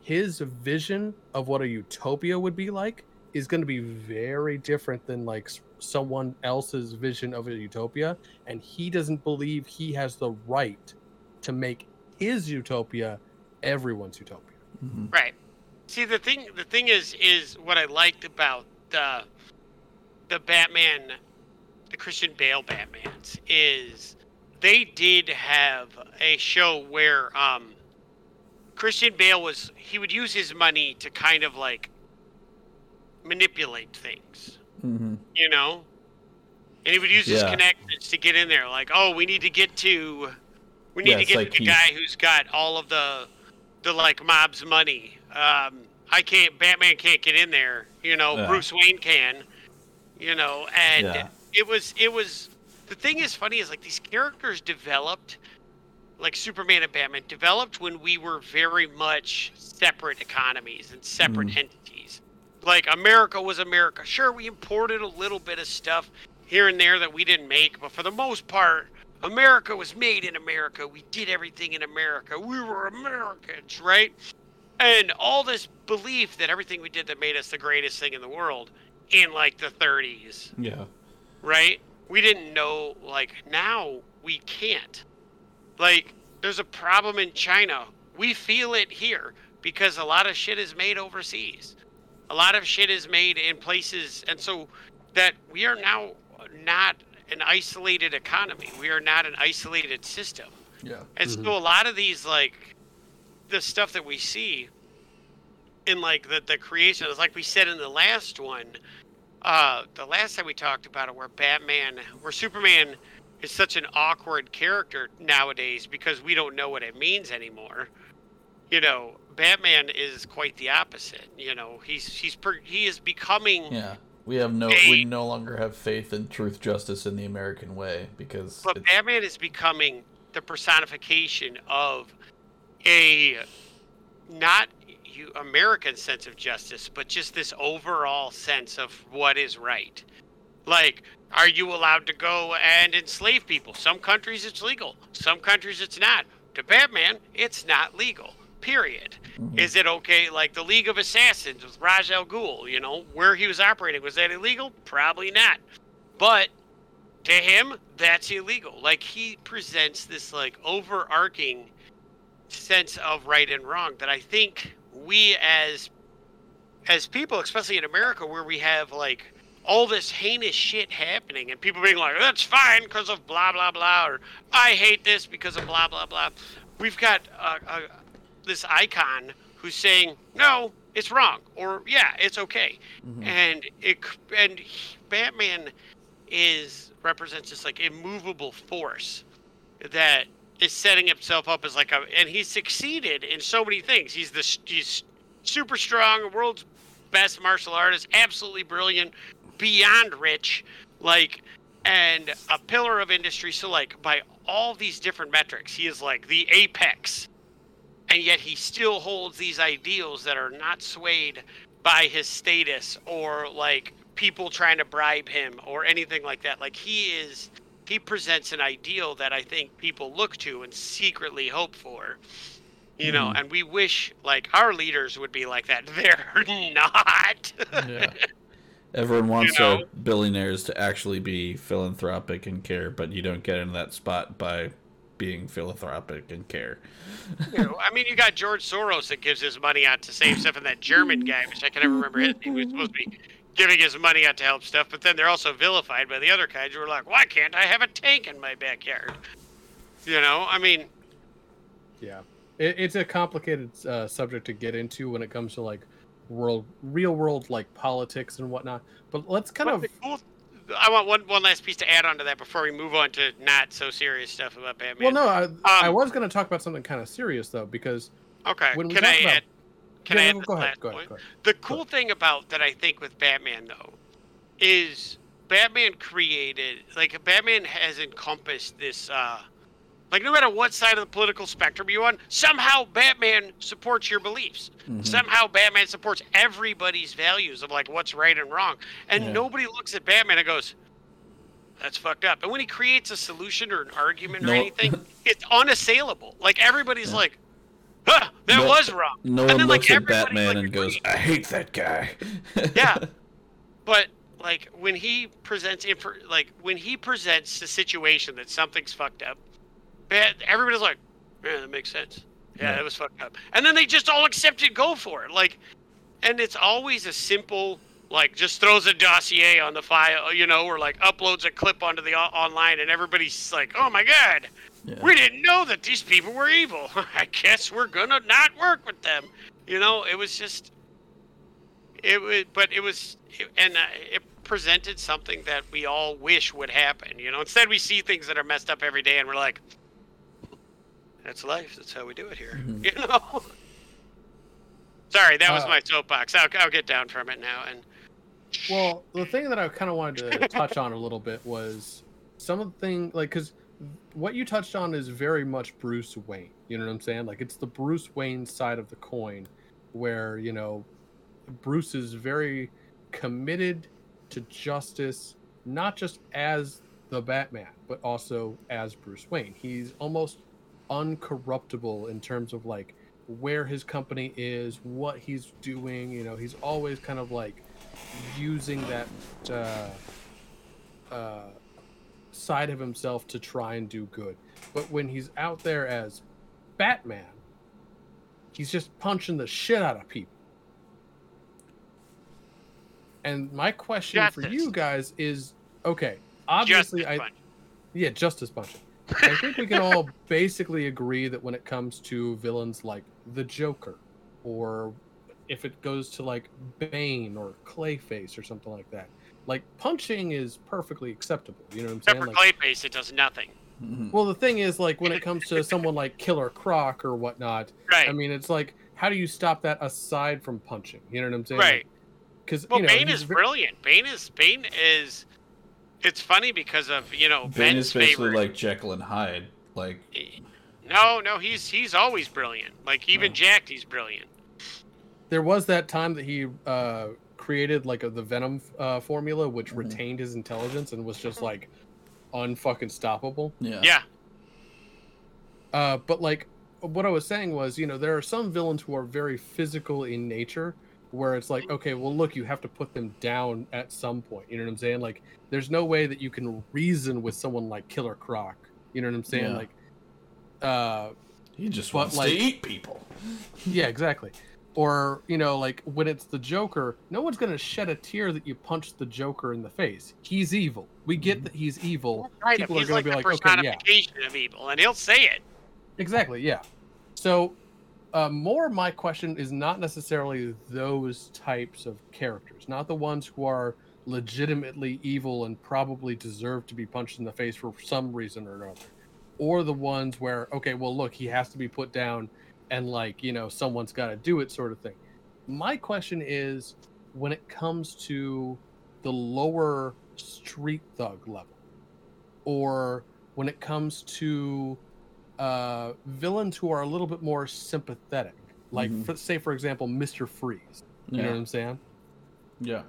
his vision of what a utopia would be like is going to be very different than like someone else's vision of a utopia and he doesn't believe he has the right to make his utopia everyone's utopia. Hmm Right. See the thing the thing is is what I liked about the the Batman the Christian Bale Batmans is they did have a show where um, Christian Bale was he would use his money to kind of like manipulate things, Mm-hmm. you know, and he would use his Yeah. connections to get in there. Like, oh, we need to get to, we need Yeah, to get like to the he's- guy who's got all of the, the like mob's money. Um, I can't. Batman can't get in there. You know, Yeah. Bruce Wayne can. You know, and it was it was the thing is funny is like these characters developed like Superman and Batman developed when we were very much separate economies and separate Mhm. entities. Like America was America. Sure, we imported a little bit of stuff here and there that we didn't make, but for the most part, America was made in America. We did everything in America. We were Americans, right? And all this belief that everything we did that made us the greatest thing in the world in like the 30s Yeah. right? We didn't know, like, now we can't. Like, there's a problem in China. We feel it here because a lot of shit is made overseas. A lot of shit is made in places, and so that we are now not an isolated economy. We are not an isolated system. Yeah. And so a lot of these like the stuff that we see in like the the creation is like we said in the last one, uh the last time we talked about it where Batman where Superman is such an awkward character nowadays because we don't know what it means anymore. You know, Batman is quite the opposite. You know, he's he's per, he is becoming Yeah. We have no Hey. we no longer have faith in truth, justice, in the American way because But Batman is becoming the personification of a not you American sense of justice, but just this overall sense of what is right. Like, are you allowed to go and enslave people? Some countries it's legal, some countries it's not. To Batman, it's not legal. Period. Mhm. Is it okay? Like the League of Assassins with Ra's Al Ghul, you know, where he was operating, was that illegal? Probably not. But to him, that's illegal. Like he presents this like overarching sense of right and wrong that I think we as as people, especially in America, where we have like all this heinous shit happening and people being like, that's fine because of blah blah blah, or I hate this because of blah blah blah. We've got uh, uh, this icon who's saying no, it's wrong, or yeah, it's okay, Mhm. and it and he- Batman is represents this like immovable force that is setting himself up as like a and he's succeeded in so many things. He's the he's super strong world's best martial artist absolutely brilliant beyond rich like and a pillar of industry. So like by all these different metrics he is like the apex and yet he still holds these ideals that are not swayed by his status or like people trying to bribe him or anything like that. Like he is he presents an ideal that I think people look to and secretly hope for. You know, Mhm. and we wish like our leaders would be like that. They're not. yeah. Everyone wants know? our billionaires to actually be philanthropic and care, but you don't get into that spot by being philanthropic and care. You know, I mean, you got George Soros that gives his money out to save stuff, and that German guy, which I can never remember his name, who's supposed to be giving his money out to help stuff, but then they're also vilified by the other guys who are like, why can't I have a tank in my backyard? You know, I mean, Yeah, it, it's a complicated uh, subject to get into when it comes to like world, real world like politics and whatnot. But let's kind but of the cool, I want one, one last piece to add on to that before we move on to not so serious stuff about Batman. well, no, I, I Um, was going to talk about something kind of serious though because okay, when we can I about- add? Can Yeah, I no, add go this ahead, last go ahead, point? go ahead. The cool thing about that I think with Batman though is Batman created like Batman has encompassed this uh like no matter what side of the political spectrum you're on, somehow Batman supports your beliefs. Mhm. Somehow Batman supports everybody's values of like what's right and wrong. And Yeah. nobody looks at Batman and goes, That's fucked up. And when he creates a solution or an argument or anything, it's unassailable. Like everybody's Yeah. like, Huh, that No- was wrong. No And one then, like, looks at Batman like, and goes, "I hate that guy." Yeah. But like when he presents inf- like when he presents a situation that something's fucked up, Bat- everybody's like, "Yeah, that makes sense. Yeah, Yeah. that was fucked up." And then they just all accepted go for it. Like, and it's always a simple like just throws a dossier on the file, you know, or like uploads a clip onto the online, and everybody's like, "Oh my god, yeah. we didn't know that these people were evil. I guess we're gonna not work with them." You know, it was just, it was, but it was, and uh, it presented something that we all wish would happen. You know, instead we see things that are messed up every day, and we're like, "That's life. That's how we do it here." Mm-hmm. You know. Sorry, that was uh, my soapbox. I'll, I'll get down from it now and. Well, the thing that I kind of wanted to touch on a little bit was some of the thing, like, because what you touched on is very much Bruce Wayne. You know what I'm saying? Like, it's the Bruce Wayne side of the coin, where you know, Bruce is very committed to justice, not just as the Batman, but also as Bruce Wayne. He's almost uncorruptible in terms of like where his company is, what he's doing. You know, he's always kind of like using that uh, uh, side of himself to try and do good. But when he's out there as Batman, he's just punching the shit out of people. And my question justice. for you guys is okay, obviously justice I punch. Yeah, justice punching. I think we can all basically agree that when it comes to villains like the Joker or if it goes to like Bane or Clayface or something like that. Like punching is perfectly acceptable. You know what I'm Except saying? for like, Clayface, it does nothing. Mm-hmm. Well, the thing is, like when it comes to someone like Killer Croc or whatnot, right. I mean, it's like, how do you stop that aside from punching? You know what I'm saying? Right. Because well, you know, Bane is brilliant. Bane is Bane is. It's funny because of you know Bane Ben's is basically favorite. like Jekyll and Hyde. Like no, no, he's he's always brilliant. Like even oh. Jack, he's brilliant. There was that time that he uh, created like a, the Venom uh, formula, which mm-hmm. retained his intelligence and was just like unfucking stoppable. Yeah. Yeah. Uh, but like what I was saying was, you know, there are some villains who are very physical in nature, where it's like, okay, well, look, you have to put them down at some point. You know what I'm saying? Like, there's no way that you can reason with someone like Killer Croc. You know what I'm saying? Yeah. Like, uh, he just wants like, to eat people. Yeah, exactly. Or you know, like when it's the Joker, no one's gonna shed a tear that you punched the Joker in the face. He's evil. We get that he's evil. Right. People he's are gonna like be like, okay, yeah. of evil, and he'll say it. Exactly. Yeah. So, uh, more my question is not necessarily those types of characters, not the ones who are legitimately evil and probably deserve to be punched in the face for some reason or another. Or the ones where okay well look he has to be put down and like you know someone's got to do it sort of thing. My question is when it comes to the lower street thug level or when it comes to uh, villains who are a little bit more sympathetic like mm-hmm. for, say for example mr freeze you yeah. know what i'm saying yeah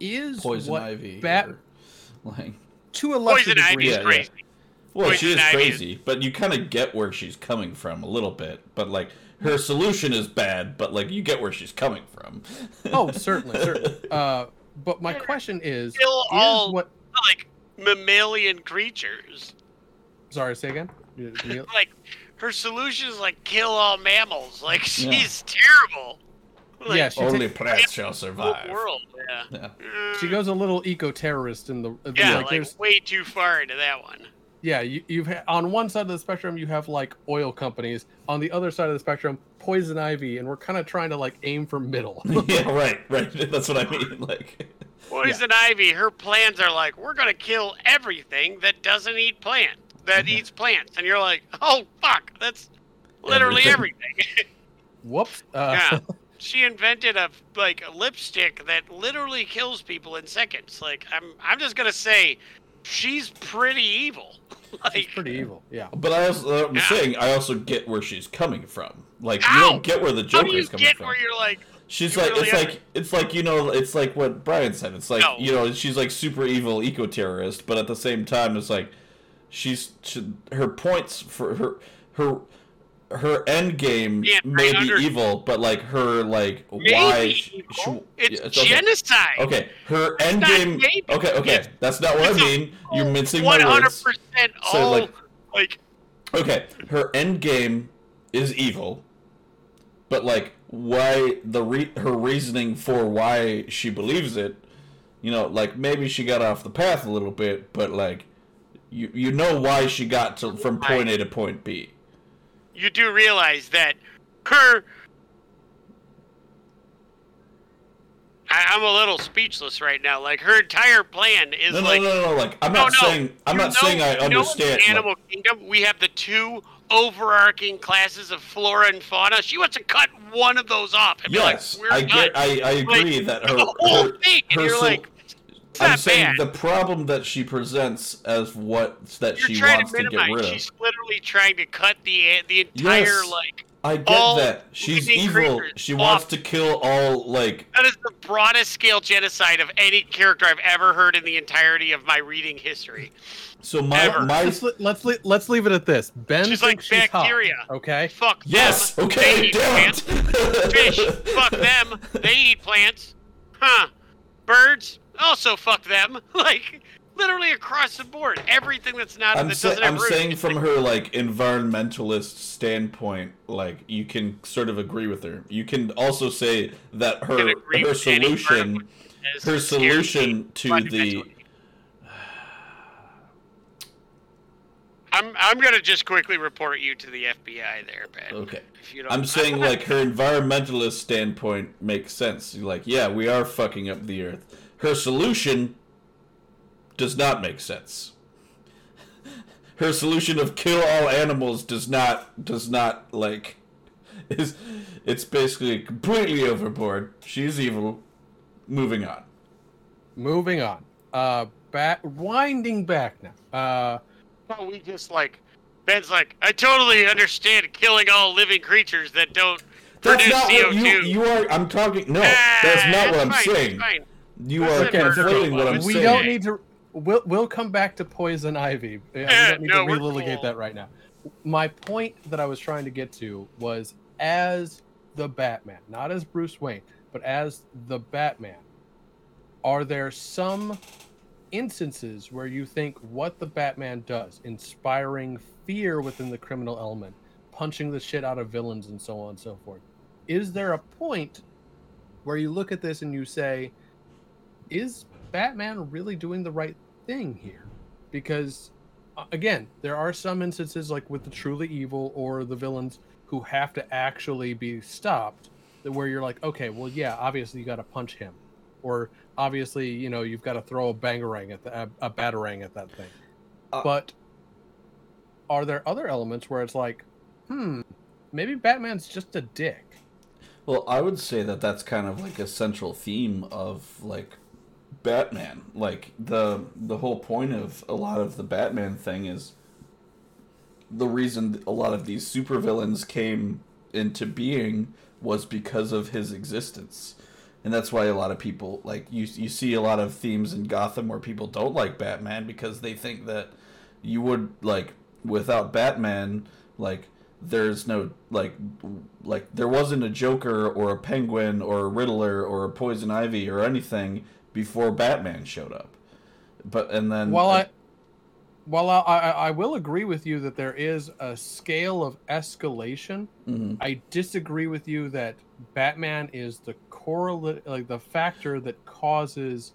is poison what ivy bat or, like to a lesser poison ivy is crazy yeah. Well, she is crazy, but you kind of get where she's coming from a little bit. But like her solution is bad, but like you get where she's coming from. oh, certainly, certainly. Uh, but my question is, Kill is all what like mammalian creatures? Sorry, say again. like her solution is like kill all mammals. Like she's yeah. terrible. Like, yeah, she only plants shall survive. World, yeah. yeah. Uh, she goes a little eco-terrorist in the yeah, like, like way too far into that one yeah, you, you've on one side of the spectrum you have like oil companies, on the other side of the spectrum poison ivy, and we're kind of trying to like aim for middle. yeah, right, right. That's what I mean. Like poison yeah. ivy, her plans are like we're gonna kill everything that doesn't eat plant that eats plants, and you're like, oh fuck, that's literally everything. everything. Whoops. Uh, yeah. She invented a like a lipstick that literally kills people in seconds. Like I'm I'm just gonna say she's pretty evil. like, she's pretty evil, yeah. But I also, uh, I'm yeah. saying I also get where she's coming from. Like Ow! you don't get where the Joker is coming get from. Where you're like, she's like, really it's are. like, it's like you know, it's like what Brian said. It's like no. you know, she's like super evil eco terrorist, but at the same time, it's like she's she, her points for her her her end game yeah, may be under- evil, but like her like why she, she, it's yeah, okay. genocide. Okay, her end game. Okay, okay, it's, that's not what I mean. You're mincing my words. 100% so like, like okay, her end game is evil, but like why the re- her reasoning for why she believes it. You know, like maybe she got off the path a little bit, but like you you know why she got to from point A to point B. You do realize that her I, am a little speechless right now. Like her entire plan is no, like no, no, no. Like I'm not no, saying I'm you not know, saying I understand. Animal like, Kingdom, we have the two overarching classes of flora and fauna. She wants to cut one of those off. And yes, like, I get. I, I agree like, that her whole her, thing, and her you're so. I'm saying bad. the problem that she presents as what that You're she wants to, to, get rid of. She's literally trying to cut the the entire yes. like I get that. She's evil. She off. wants to kill all like That is the broadest scale genocide of any character I've ever heard in the entirety of my reading history. So my ever. my let's let's, let's leave it at this. Ben she's like she's bacteria. Hot, okay. Fuck yes. Them. Okay. Damn it. Fish. Fuck them. They eat plants. Huh. Birds. Also fuck them. Like literally across the board. Everything that's not I'm, that I'm saying from her like environmentalist standpoint, like you can sort of agree with her. You can also say that her her solution her solution to the I'm I'm gonna just quickly report you to the FBI there, Ben. Okay. I'm saying like her environmentalist standpoint makes sense. Like, yeah, we are fucking up the earth. Her solution does not make sense. Her solution of kill all animals does not does not like is it's basically completely overboard. She's evil. Moving on. Moving on. Uh back winding back now. Uh well, we just like Ben's like, I totally understand killing all living creatures that don't that's produce not CO2. What you, you are I'm talking no, ah, that's not what I'm fine, saying. You are conflating what I'm we saying. We don't need to we'll we'll come back to poison ivy. Uh, we eh, don't need no, to relitigate cool. that right now. My point that I was trying to get to was as the Batman, not as Bruce Wayne, but as the Batman. Are there some instances where you think what the Batman does, inspiring fear within the criminal element, punching the shit out of villains, and so on and so forth, is there a point where you look at this and you say, is Batman really doing the right thing here? Because uh, again there are some instances like with the truly evil or the villains who have to actually be stopped that where you're like okay well yeah obviously you got to punch him. Or obviously you know you've got to throw a bangarang at the, a, a batarang at that thing. Uh, but are there other elements where it's like hmm maybe batman's just a dick? Well i would say that that's kind of like a central theme of like Batman. Like the the whole point of a lot of the Batman thing is the reason a lot of these supervillains came into being was because of his existence. And that's why a lot of people like you you see a lot of themes in Gotham where people don't like Batman because they think that you would like without Batman like there's no like like there wasn't a Joker or a Penguin or a Riddler or a Poison Ivy or anything before Batman showed up. But and then while uh, I while I, I, I will agree with you that there is a scale of escalation, mm-hmm. I disagree with you that Batman is the correlate like the factor that causes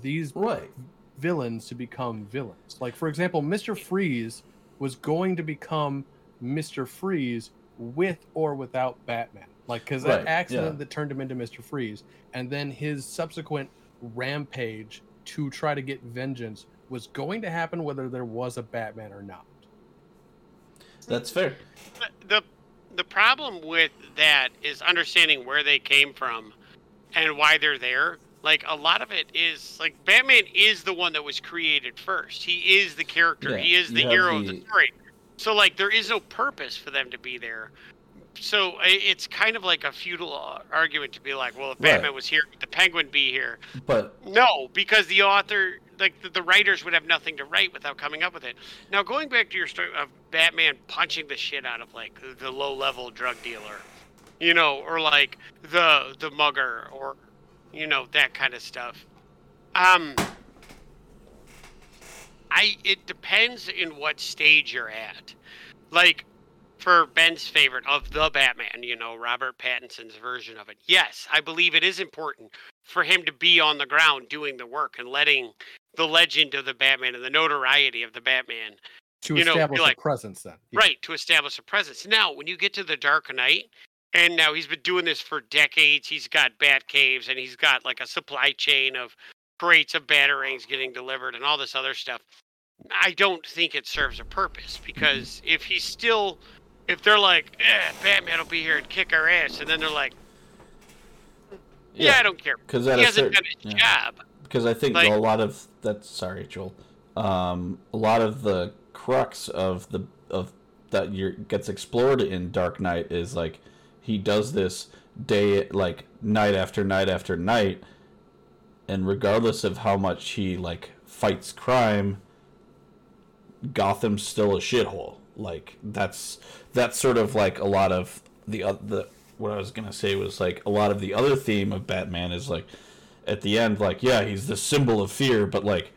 these right. villains to become villains. Like for example, Mister Freeze was going to become Mister Freeze with or without Batman. Like because that accident yeah. that turned him into Mister Freeze, and then his subsequent rampage to try to get vengeance was going to happen whether there was a Batman or not. That's fair. The the problem with that is understanding where they came from and why they're there. Like a lot of it is like Batman is the one that was created first. He is the character. Yeah, he is the hero the... of the story. So like there is no purpose for them to be there so it's kind of like a futile uh, argument to be like, well, if Batman right. was here, the Penguin be here? But no, because the author, like the, the, writers, would have nothing to write without coming up with it. Now, going back to your story of Batman punching the shit out of like the, the low level drug dealer, you know, or like the the mugger, or you know that kind of stuff. Um, I it depends in what stage you're at. Like for Ben's favorite of the Batman, you know, Robert Pattinson's version of it. Yes, I believe it is important for him to be on the ground doing the work and letting the legend of the Batman and the notoriety of the Batman to you know, establish like- a presence then. Yeah. right to establish a presence. Now, when you get to the Dark Knight, and now he's been doing this for decades. He's got bat caves and he's got like a supply chain of crates of batarangs getting delivered and all this other stuff. I don't think it serves a purpose because if he's still, if they're like, eh, Batman will be here and kick our ass, and then they're like, yeah, I don't care. because He hasn't certain, done his yeah. job. because I think Like- a lot of that's sorry, Joel. Um, a lot of the crux of the of that you gets explored in Dark Knight is like he does this day like night after night after night, and regardless of how much he like fights crime, Gotham's still a shithole. Like that's that's sort of like a lot of the oth- the what I was gonna say was like a lot of the other theme of Batman is like at the end like yeah he's the symbol of fear but like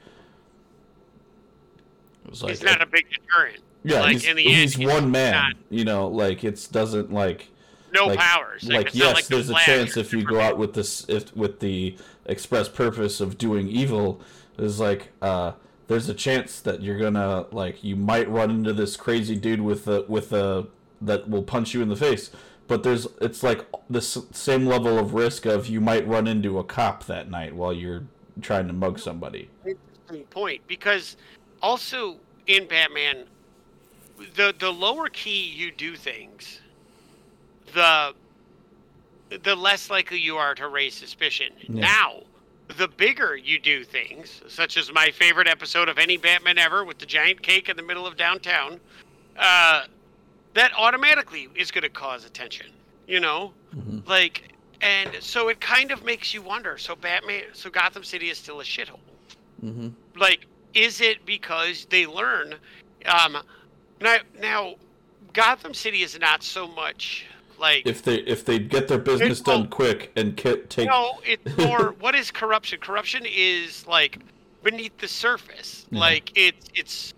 it was like he's not a big deterrent. yeah like, he's, in the he's end, one man not- you know like it's doesn't like No like, powers. like, not yes like the there's a chance if you go out with this if with the express purpose of doing evil is like uh there's a chance that you're gonna like you might run into this crazy dude with a with a that will punch you in the face but there's it's like the same level of risk of you might run into a cop that night while you're trying to mug somebody interesting point because also in Batman, the the lower key you do things, the the less likely you are to raise suspicion. Yeah. Now, the bigger you do things, such as my favorite episode of any Batman ever with the giant cake in the middle of downtown, uh, that automatically is going to cause attention. You know, Mhm. like, and so it kind of makes you wonder. So Batman, so Gotham City is still a shithole mm-hmm. like is it because they learn um now now gotham city is not so much like if they if they get their business It's- done quick and ki- take no it's more what is corruption corruption is like beneath the surface Yeah. like it's it's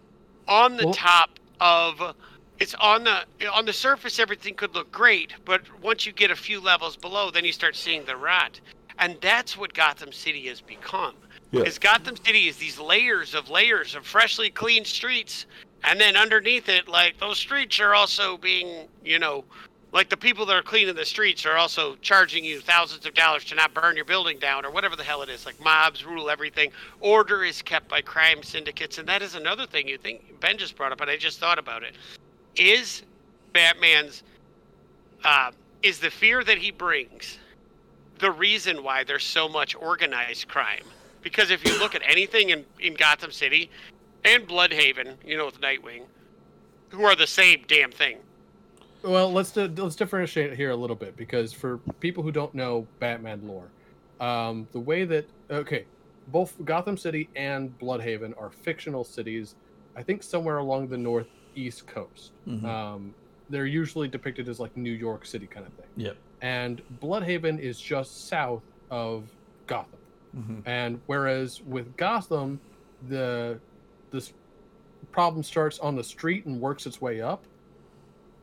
on the Well- top of it's on the on the surface everything could look great but once you get a few levels below then you start seeing the rot and that's what gotham city has become Yeah. Because Gotham City is these layers of layers of freshly cleaned streets, and then underneath it, like those streets are also being, you know, like the people that are cleaning the streets are also charging you thousands of dollars to not burn your building down or whatever the hell it is. Like mobs rule everything. Order is kept by crime syndicates, and that is another thing you think Ben just brought up, and I just thought about it. Is Batman's uh, is the fear that he brings the reason why there's so much organized crime? Because if you look at anything in, in Gotham City and Blüdhaven, you know, with Nightwing, who are the same damn thing. Well, let's let's differentiate here a little bit because for people who don't know Batman lore, um, the way that okay, both Gotham City and Blüdhaven are fictional cities. I think somewhere along the northeast coast. Mhm. Um, they're usually depicted as like New York City kind of thing. Yep. And Blüdhaven is just south of Gotham. Mhm. And whereas with Gotham, the this problem starts on the street and works its way up.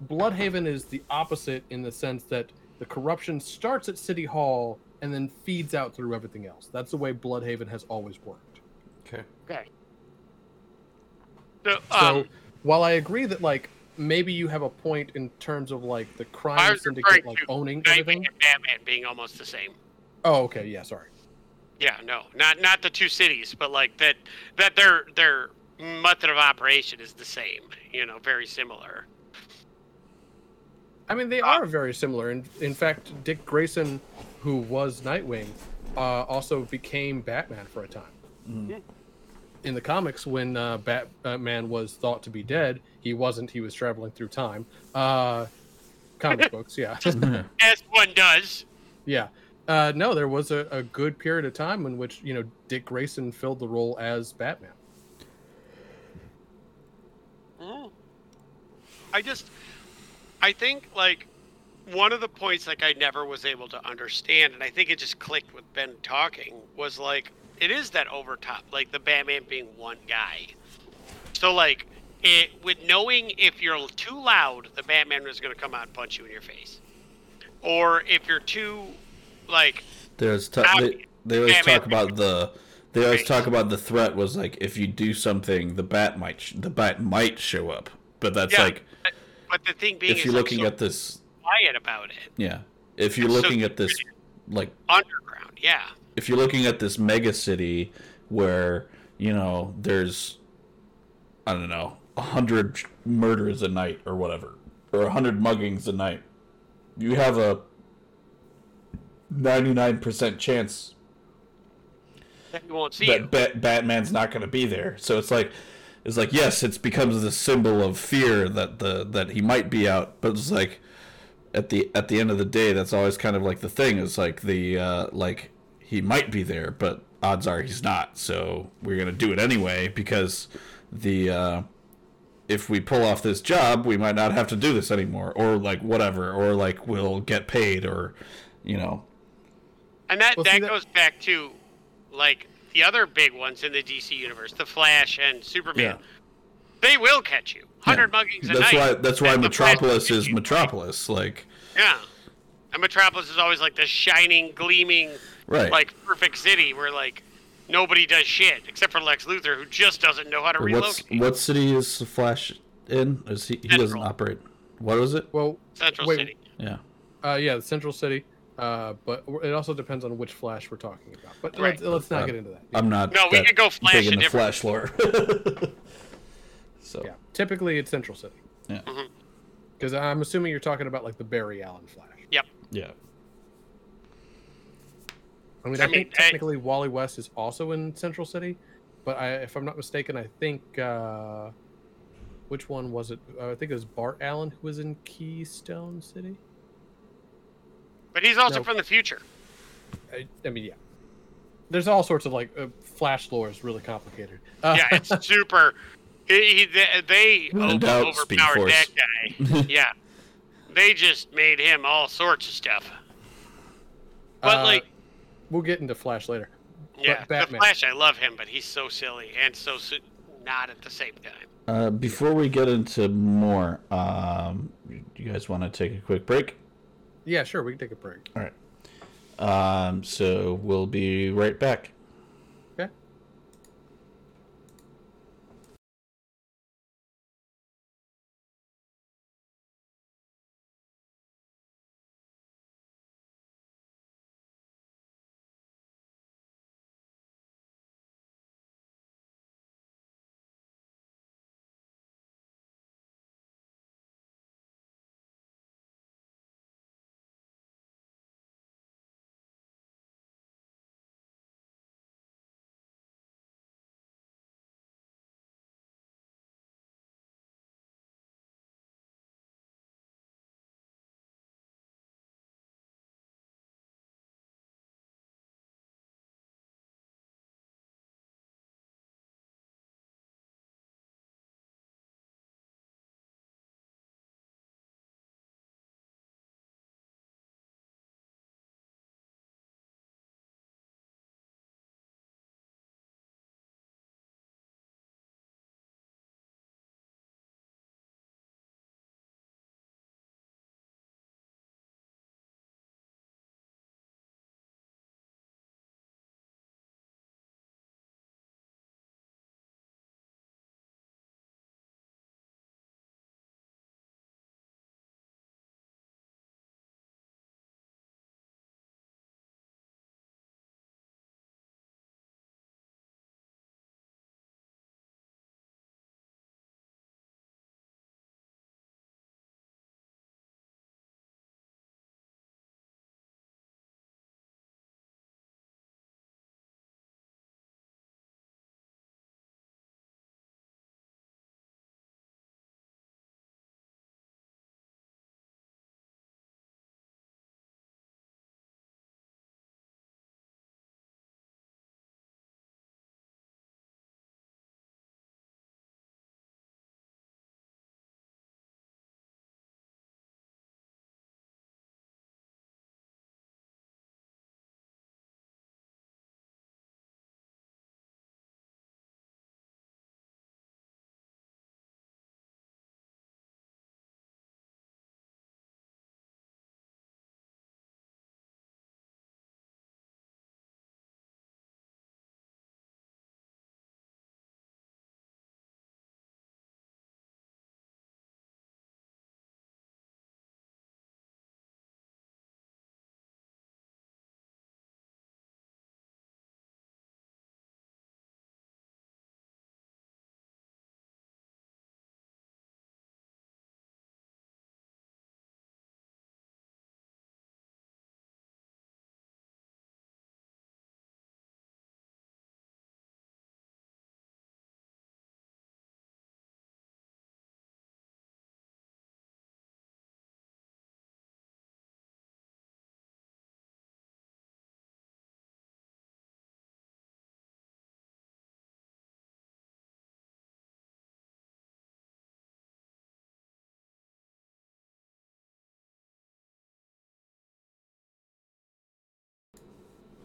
Blüdhaven is the opposite in the sense that the corruption starts at City Hall and then feeds out through everything else. That's the way Blüdhaven has always worked. okay Okay. So, So um, while I agree that like maybe you have a point in terms of like the crime syndicate like owning Nightwing everything. and Batman being almost the same. Oh, okay, yeah, sorry. Yeah, no, not not the two cities, but like that that their their method of operation is the same. You know, very similar. I mean, they are very similar. In, in fact, Dick Grayson, who was Nightwing, uh, also became Batman for a time. Mhm. In the comics, when uh, Batman was thought to be dead, he wasn't. He was traveling through time. Uh, comic books, yeah. As one does. yeah. Uh, no, there was a, a good period of time in which, you know, Dick Grayson filled the role as Batman. Mm. I just, I think like one of the points like I never was able to understand, and I think it just clicked with Ben talking was like it is that overtop, like the Batman being one guy. So like it with knowing if you're too loud, the Batman is going to come out and punch you in your face, or if you're too like There's t- they, they always Batman- talk about the they always talk about the threat was like if you do something the bat might sh- the bat might show up but that's yeah. like but, the thing being if you're looking so at this quiet about it. yeah if you're It's so looking at this like Underground, yeah. if you're looking at this mega city where you know there's i don't know a hundred murders a night or whatever or a hundred muggings a night you have a 99% chance That you won't see that. Bat- batman's not going to be there so it's like it's like yes it becomes this symbol of fear that the that he might be out. But it's like at the at the end of the day that's always kind of like the thing is like the uh like he might be there but odds are he's not. So we're going to do it anyway because the uh if we pull off this job we might not have to do this anymore or like whatever or like we'll get paid or you know. And that Well, that that- goes back to like the other big ones in the DC universe, the Flash and Superman. Yeah. They will catch you. Hundred Yeah. muggings a that's night. why that's why and the Flash metropolis is metropolis like Yeah. And Metropolis is always like the shining, gleaming, right like perfect city where like nobody does shit except for Lex Luthor, who just doesn't know how to What's relocate. what city is the Flash in? Is he? He doesn't operate. What was it? Well, Central wait, City. Yeah. uh, yeah, the Central City. Uh, but it also depends on which Flash we're talking about. But Right. let's, let's not Uh, get into that. I'm not. No, we that could go Flash big a into different- Flash lore. so yeah, typically it's Central City. Yeah. Mhm. Because I'm assuming you're talking about like the Barry Allen Flash. Yep. yeah. I mean, I I, mean, think I- technically Wally West is also in Central City, but I, if I'm not mistaken, I think uh, which one was it? Uh, I think it was Bart Allen who was in Keystone City. But he's also No. from the future. I, I mean, yeah. There's all sorts of like uh, Flash lore is really complicated. Uh, Yeah, it's super. He, he, they they over, overpowered that guy. yeah, they just made him all sorts of stuff. But uh, like, we'll get into Flash later. yeah, the Batman. Flash, I love him, but he's so silly and so su- not at the same time. Uh, before we get into more, um, you guys want to take a quick break? Yeah, sure, we can take a break. All right. Um, so we'll be right back.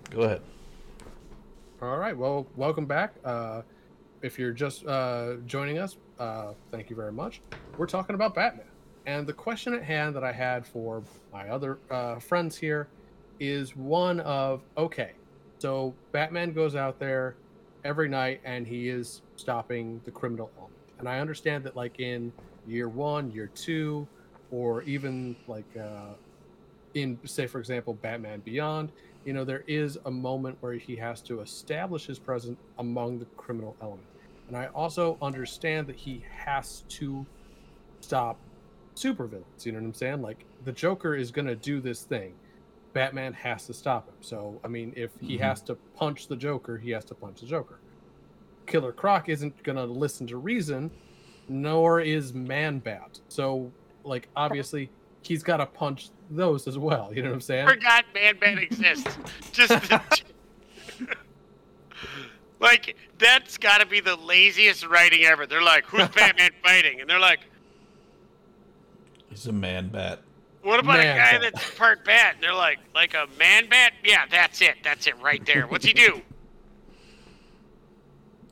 Go ahead. All right. Well, welcome back. Uh, if you're just uh, joining us, uh, thank you very much. We're talking about Batman. And the question at hand that I had for my other uh, friends here is one of okay, so Batman goes out there every night and he is stopping the criminal element. And I understand that, like in year one, year two, or even like uh, in, say, for example, Batman Beyond, you know, there is a moment where he has to establish his presence among the criminal element. And I also understand that he has to stop supervillains. You know what I'm saying? Like the Joker is going to do this thing. Batman has to stop him. So, I mean, if he mm-hmm. has to punch the Joker, he has to punch the Joker. Killer Croc isn't going to listen to reason, nor is Man Bat. So, like, obviously, he's got to punch those as well. You know what I'm saying? Forgot Man Bat exists. Just. like, that's got to be the laziest writing ever. They're like, who's Batman fighting? And they're like, He's a man bat. What about man a guy bat. that's part bat? And they're like, like a man bat? Yeah, that's it. That's it right there. What's he do?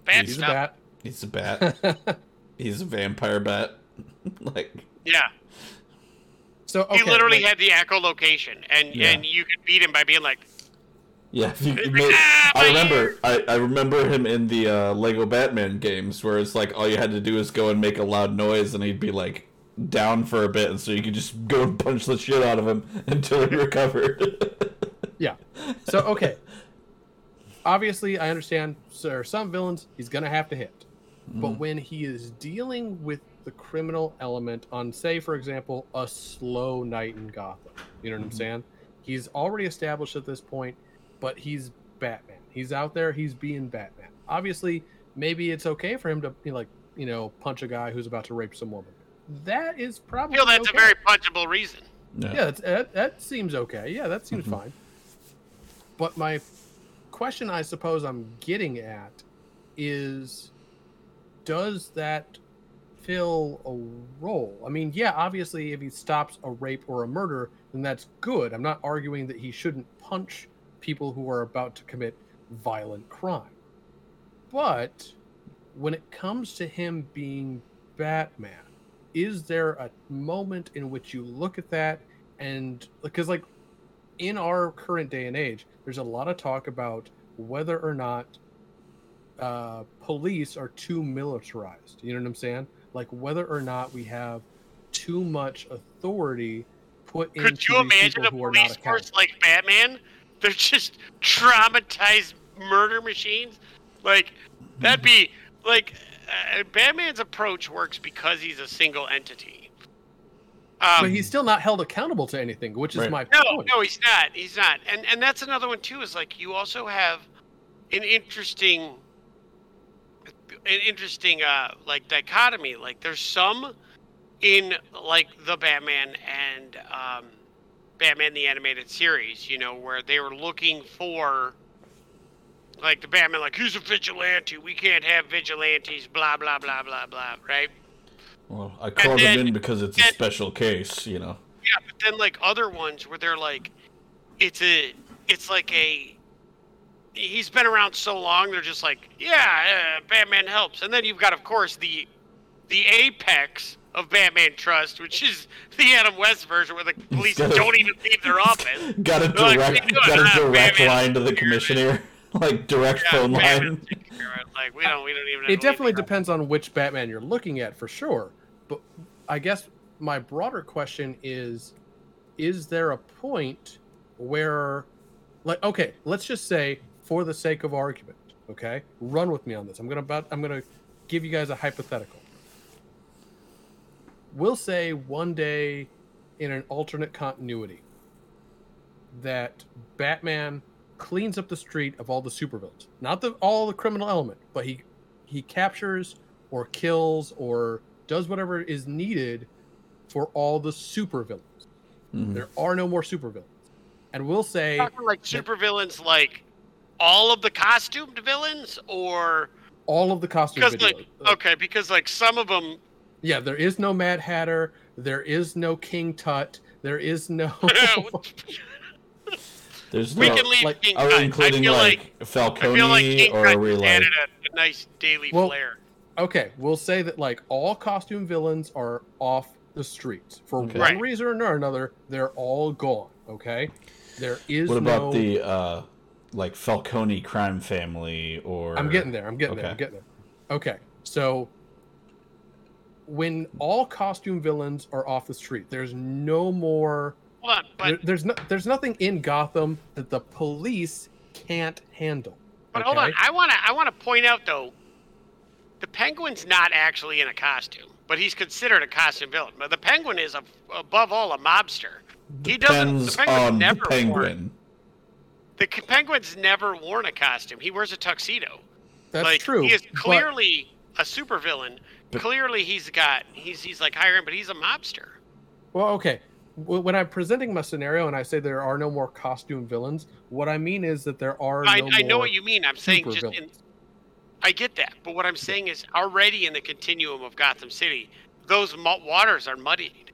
Bat He's stuff. a bat. He's a bat. He's a vampire bat. like. Yeah. So okay, he literally like, had the echolocation, and yeah. and you could beat him by being like. Yeah, you, made, ah, I remember. I, I remember him in the uh, Lego Batman games, where it's like all you had to do is go and make a loud noise, and he'd be like, down for a bit, and so you could just go and punch the shit out of him until he recovered. yeah. So okay. Obviously, I understand. There are some villains he's gonna have to hit, mm-hmm. but when he is dealing with the criminal element on, say, for example, a slow night in Gotham, you know what mm-hmm. I'm saying? He's already established at this point, but he's Batman. He's out there. He's being Batman. Obviously, maybe it's okay for him to, you know, like, you know, punch a guy who's about to rape some woman that is probably. I feel that's okay. a very punchable reason. Yeah, yeah that, that seems okay. Yeah, that seems mm-hmm. fine. But my question, I suppose, I'm getting at is, does that fill a role? I mean, yeah, obviously, if he stops a rape or a murder, then that's good. I'm not arguing that he shouldn't punch people who are about to commit violent crime. But when it comes to him being Batman, is there a moment in which you look at that and because like in our current day and age there's a lot of talk about whether or not uh, police are too militarized you know what i'm saying like whether or not we have too much authority put in Could into you imagine a police force like Batman? They're just traumatized murder machines. Like that'd be like uh, Batman's approach works because he's a single entity. Um, but he's still not held accountable to anything, which is right. my no, point. No, no, he's not. He's not. And and that's another one too. Is like you also have an interesting, an interesting uh like dichotomy. Like there's some in like the Batman and um, Batman the animated series, you know, where they were looking for like the Batman, like who's a vigilante? We can't have vigilantes. Blah blah blah blah blah. Right. Well, I called him in because it's a special case, you know. Yeah, but then like other ones where they're like, it's a, it's like a. He's been around so long, they're just like, yeah, uh, Batman helps, and then you've got, of course, the, the apex of Batman Trust, which is the Adam West version where the police don't even leave their office. Got a direct, like, got a direct line to the commissioner. like direct yeah, phone line. Like we don't, we don't even. It definitely depends on which Batman you're looking at, for sure. But I guess my broader question is: Is there a point where, like, okay, let's just say, for the sake of argument, okay, run with me on this. I'm gonna about, I'm gonna give you guys a hypothetical. We'll say one day, in an alternate continuity, that Batman cleans up the street of all the supervillains. Not the all the criminal element, but he he captures or kills or does whatever is needed for all the supervillains. Mm-hmm. There are no more supervillains. And we'll say like supervillains like all of the costumed villains or all of the costumed because like okay because like some of them yeah there is no mad hatter there is no king tut there is no There's We no, can leave like, King are we Cut. I including feel like, like, I Falcone feel like King or Cut are we like added a, a nice daily Well, flair. Okay, we'll say that like all costume villains are off the streets for Okay. one Right. reason or another. They're all gone. Okay, there is what about no. the uh like Falcone crime family or I'm getting there. I'm getting there. Okay. I'm getting there. Okay, so when all costume villains are off the street, there's no more. Hold on, there- there's no. There's nothing in Gotham that the police can't handle. but hold on. I wanna I wanna point out though, the Penguin's not actually in a costume, but he's considered a costume villain. But the Penguin is a, above all a mobster. He doesn't. Depends The Penguin's on the never Worn, penguin. The Penguin's never worn a costume. He wears a tuxedo. That's like, true. He is but- clearly a supervillain. Clearly, he's got he's he's like higher end, but he's a mobster. Well, okay. When I'm presenting my scenario and I say there are no more costume villains, what I mean is that there are I, no I know what you mean. I'm saying just in. I get that, but what I'm saying is already in the continuum of Gotham City, those waters are muddied,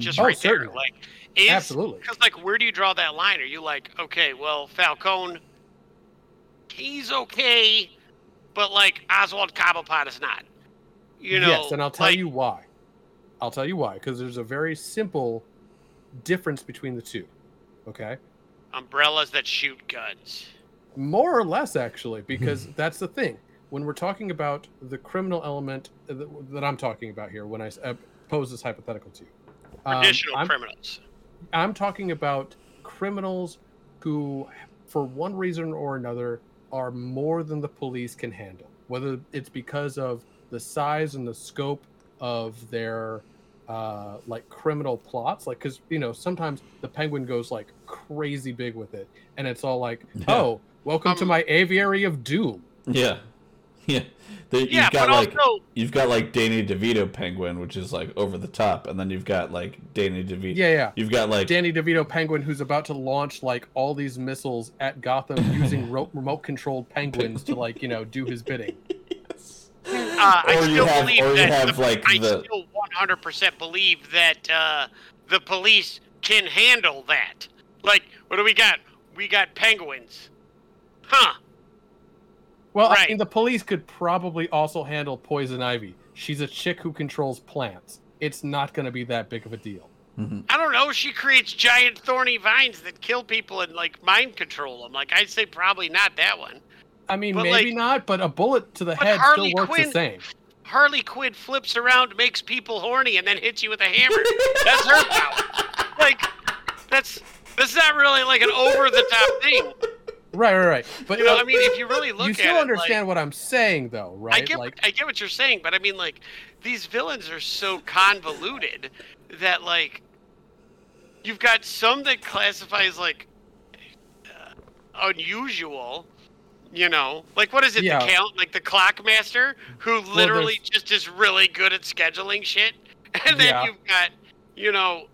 just Oh, right there. certainly. Like, is, Absolutely. Because like, where do you draw that line? Are you like, okay, well, Falcone, he's okay, but like Oswald Cobblepot is not. You know. yes, and I'll tell like, you why. I'll tell you why because there's a very simple difference between the two. Okay, umbrellas that shoot guns. more or less actually, because that's the thing. When we're talking about the criminal element uh, that, that I'm talking about here, when I uh, pose this hypothetical to you, um, I'm- criminals. I'm talking about criminals who, for one reason or another, are more than the police can handle. Whether it's because of the size and the scope of their uh, like criminal plots, like because you know sometimes the penguin goes like crazy big with it, and it's all like, Yeah. "Oh, welcome to Um, my aviary of doom." Yeah. Yeah. They, Yeah, you've got but like also you've got like Danny DeVito penguin, which is like over the top, and then you've got like Danny DeVito. Yeah, yeah. You've got like Danny DeVito penguin who's about to launch like all these missiles at Gotham using ro- remote controlled penguins to like you know do his bidding. Uh, I Or you still have- believe or you that have, the, like, I the- still 100% believe that uh, the police can handle that. Like, what do we got? We got penguins. Huh. Well, I mean, the police could probably also handle poison ivy. She's a chick who controls plants. It's not going to be that big of a deal. Mm-hmm. I don't know. She creates giant thorny vines that kill people and like mind control them. Like, I'd say probably not that one. I mean, But, maybe like- not, but a bullet to the head Harley still works Quinn- the same. Harley Quinn flips around, makes people horny, and then hits you with a hammer. That's her power. Like, that's that's not really like an over the top thing. Right, right, right. But You know, I mean, if you really look you at still it, like- understand what I'm saying, though, right? I get, like, I get what you're saying, but I mean, like, these villains are so convoluted that, like, you've got some that classify as like uh, unusual. You know, like what is it? Yeah. The count, like the clockmaster, who literally just is really good at scheduling shit, and then Yeah. you've got, you know.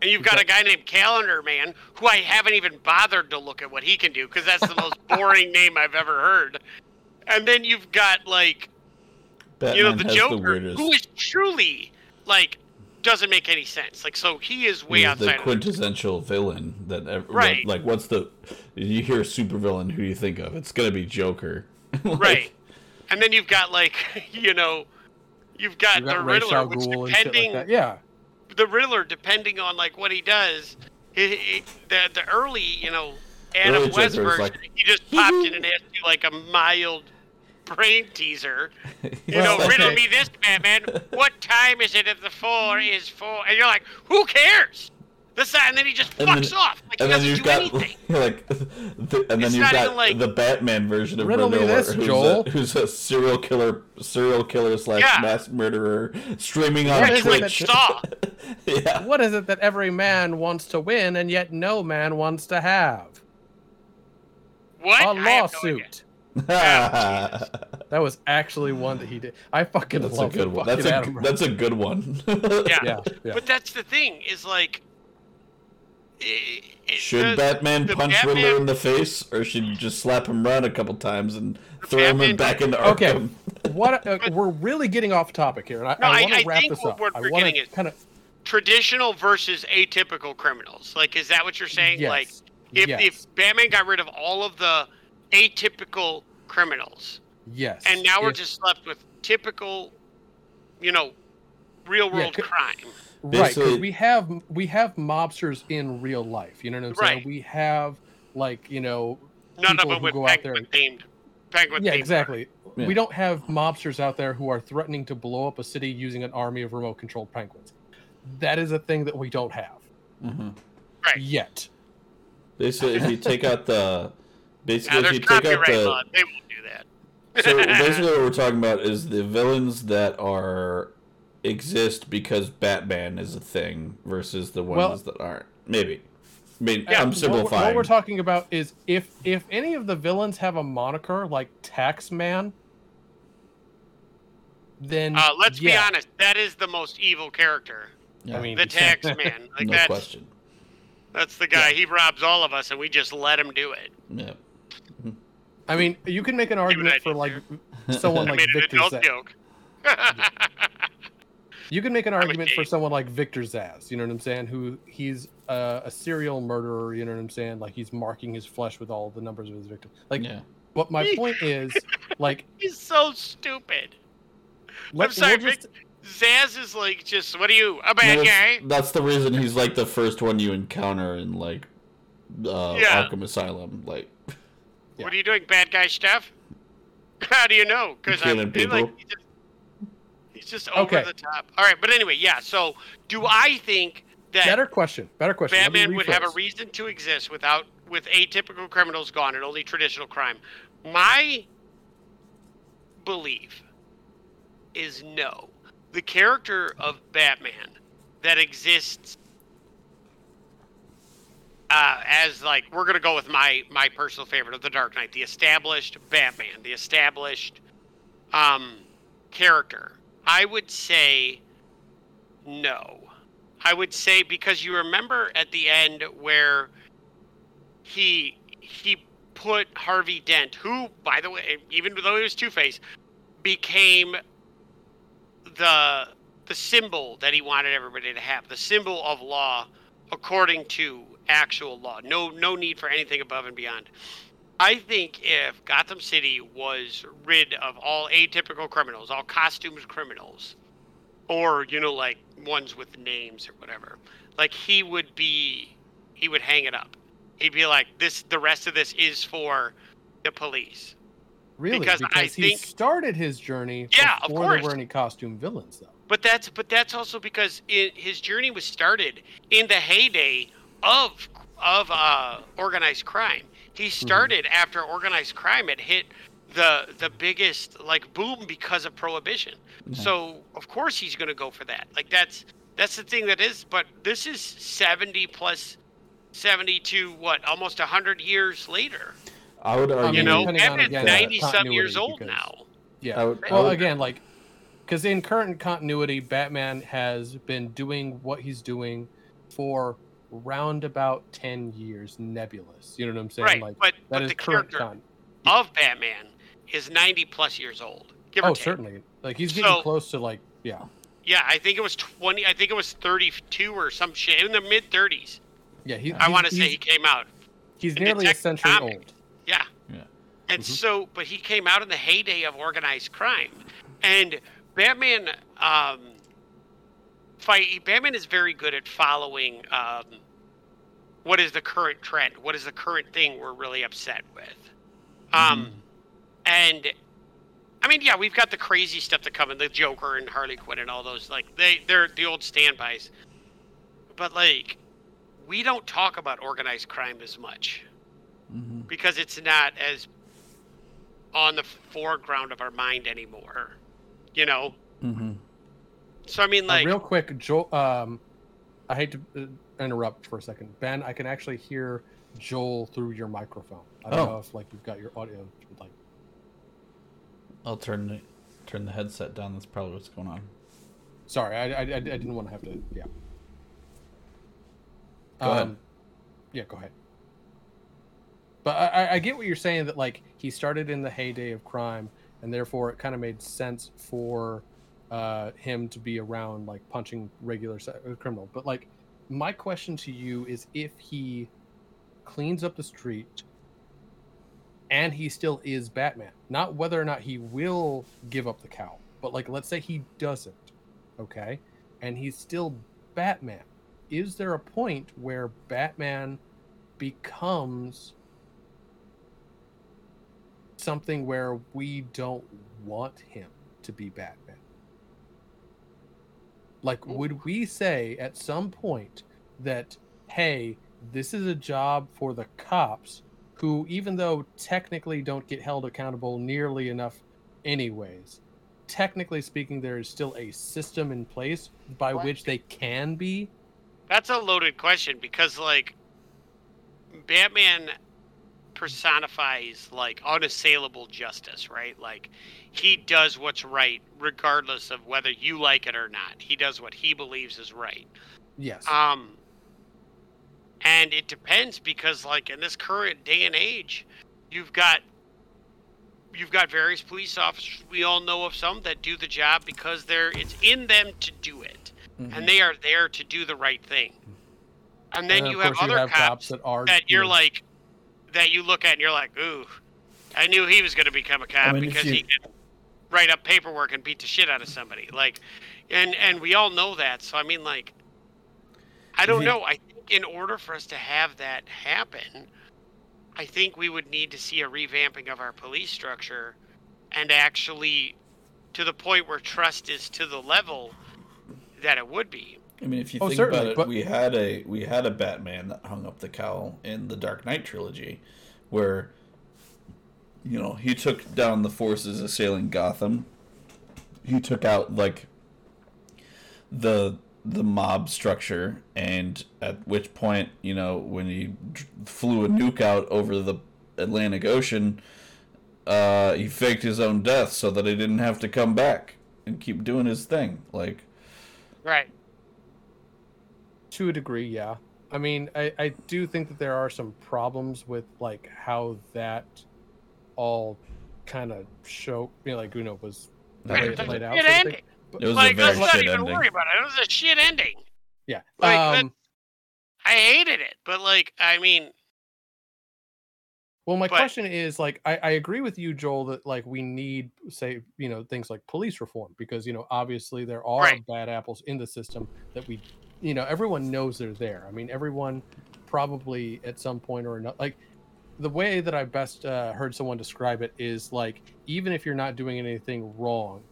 And you've You've got a guy named Calendar Man, who I haven't even bothered to look at what he can do because that's the most boring name I've ever heard. And then you've got like Batman you know the Joker, the who is truly like doesn't make any sense. Like so, he is way he's outside. the of quintessential villain that ever, Right. Like, what's the you hear supervillain? Who do you think of? It's gonna be Joker. Like, right. And then you've got like you know, you've got, you got the Riddler, al which Ghul and shit depending like that. Yeah. The Riddler, depending on like what he does, he, he- the the early you know Adam Early West version, like, he just popped in and asked you like a mild brain teaser. You Well, know, riddle okay. me this, Batman. What time is it if the four is four? And you're like, who cares? The sign, and then he just And fucks then- off. Like he and then doesn't you've do got anything. like, the, and then It's you've got like- the Batman version of Riddle me Riddler, this, who's, Joel. A, who's a serial killer, serial killer slash Yeah. mass murderer, streaming on What Right, is he's like Twitch. Yeah, What is it that every man wants to win and yet no man wants to have? What? A I have no idea. lawsuit. That was actually one that he did. I fucking that's a good one. That's a that's a good one. Yeah. yeah, yeah. But that's the thing is like. I- i- Should the- Batman the punch Batman- Riddler in the face, or should you just slap him around a couple times and throw him Batman- in back into Okay, Arkham? what uh, we're really getting off topic here, and I, No, I- want I to wrap think this what up. we're I want to is- kind of traditional versus atypical criminals? Like, is that what you're saying? yes, Like, If yes. if Batman got rid of all of the atypical criminals, yes. and now we're If- just left with typical, you know, real world c- crime. Right because we have we have mobsters in real life. You know what I'm saying? Right. We have like you know None people of them who with go out there penguin themed. Penguin yeah themed exactly. Yeah. We don't have mobsters out there who are threatening to blow up a city using an army of remote controlled penguins. That is a thing that we don't have hmm Right. yet. Basically, if you take out the, Now basically if you take out the, law. They won't do that. so basically what we're talking about is the villains that are exist because Batman is a thing versus the ones Well- that aren't. Maybe. I mean, Yeah, I'm What- simplifying. What, we're talking about is if if any of the villains have a moniker like Taxman, then Uh, let's be honest. That is the most evil character. Yeah, I mean, The tax man. Like no that's question. that's the guy. He robs all of us, and we just let him do it. Yeah. I mean, you can make an argument for like there. someone like made an Victor. adult joke. You can make an a argument for someone like Victor Zsasz. You know what I'm saying? Who he's uh, a serial murderer. You know what I'm saying? Like he's marking his flesh with all the numbers of his victims. Like, yeah. what my point is, like, He's so stupid. let, sorry, we'll just- Zsasz is like just what are you a bad No, guy? that's, that's the reason he's like the first one you encounter in like uh, Yeah. Arkham Asylum. Like, What are you doing, bad guy stuff? How do you know? Because I'm Killing like people. he just, he's just over Okay. the top. All right, but anyway, yeah. So do I think that better question. Better question. Batman would have a reason to exist without with atypical criminals gone and only traditional crime. My belief is no. The character of Batman that exists uh, as like we're gonna go with my my personal favorite of the Dark Knight, the established Batman, the established um, character. I would say no. I would say because you remember at the end where he he put Harvey Dent, who by the way, even though he was Two Face, became the the symbol that he wanted everybody to have, the symbol of law according to actual law. No no need for anything above and beyond. I think if Gotham City was rid of all atypical criminals, all costumed criminals, or you know like ones with names or whatever like he would be he would hang it up he'd be like this the rest of this is for the police really because because, I he think- started his journey Yeah, of before there course. were any costume villains, though. but that's but that's also because it, his journey was started in the heyday of of uh, organized crime he mm-hmm. started after organized crime had hit the the biggest like boom because of prohibition. So of course he's going to go for that. Like that's that's the thing that is but this is 70 plus 70 to what almost 100 years later. I would argue. you know depending on, Batman's again, 90 some years old because- now. Yeah. I would- I well, would- again, like, because in current continuity, Batman has been doing what he's doing for round about ten years, nebulous. You know what I'm saying? right Like but that but is the current character con. of batman is 90 plus years old give or Oh, take. certainly. Like he's getting So- close to like, yeah, yeah i think it was 20 i think it was 32 or some shit in the mid 30s yeah. He, i want to say he came out he's nearly a century Comics. old. Yeah. Yeah. And Mhm. so, but he came out in the heyday of organized crime, and Batman, um, fight. Batman is very good at following um, what is the current trend, what is the current thing we're really upset with, um, and. I mean, yeah, we've got the crazy stuff to come in, the Joker and Harley Quinn and all those. Like they, they're the old standbys. But like, we don't talk about organized crime as much Mhm. because it's not as on the foreground of our mind anymore. You know? Mhm. So I mean Uh, like real quick, Joel. Um, I hate to uh, interrupt for a second, Ben. I can actually hear Joel through your microphone. I don't Oh. know if like you've got your audio like. I'll turn the turn the headset down. That's probably what's going on. Sorry, I, I, I I didn't want to have to. Yeah. Go ahead. Yeah, go ahead. But I, I- I get what you're saying that like he started in the heyday of crime, and therefore it kind of made sense for uh, him to be around like punching regular uh, criminal. But like, my question to you is if he cleans up the street, and he still is Batman. Not whether or not he will give up the cowl, but like let's say he doesn't, okay, and he's still Batman. Is there a point where Batman becomes something where we don't want him to be Batman? Like, would we say at some point that, hey, this is a job for the cops who, even though technically don't get held accountable nearly enough, anyways, technically speaking, there is still a system in place by what? which they can be? That's a loaded question because, like, Batman personifies like unassailable justice, right? Like he does what's right regardless of whether you like it or not. He does what he believes is right. Yes. Um and it depends because like in this current day and age, you've got you've got various police officers. We all know of some that do the job because they're it's in them to do it. Mm-hmm. And they are there to do the right thing. And then and you have other you have cops, cops, that are that you're like that you look at and you're like, ooh, I knew he was going to become a cop I mean, because you... he can write up paperwork and beat the shit out of somebody. Like, and and we all know that. So I mean, like, I don't know. I think in order for us to have that happen, I think we would need to see a revamping of our police structure, and actually, to the point where trust is to the level that it would be. I mean, if you oh, think about it, but... we had a we had a Batman that hung up the cowl in the Dark Knight trilogy, where you know he took down the forces assailing Gotham. He took out like the the mob structure, and at which point, you know, when he flew a nuke out over the Atlantic Ocean, uh, he faked his own death so that he didn't have to come back and keep doing his thing. Like, right to a degree, yeah. I mean, I, I do think that there are some problems with like how that all kind of show, you know, like Uno was laid, laid out. ending. But, it was like, a very let's not even ending. worry about it. It was a shit ending. Yeah. Like, um, I hated it, but like, I mean. Well, my but, question is like, I, I agree with you, Joel, that like we need, say, you know, things like police reform because you know, obviously there are right. bad apples in the system that we you know everyone knows they're there. I mean everyone probably at some point or another like the way that i best uh, heard someone describe it is like even if you're not doing anything wrong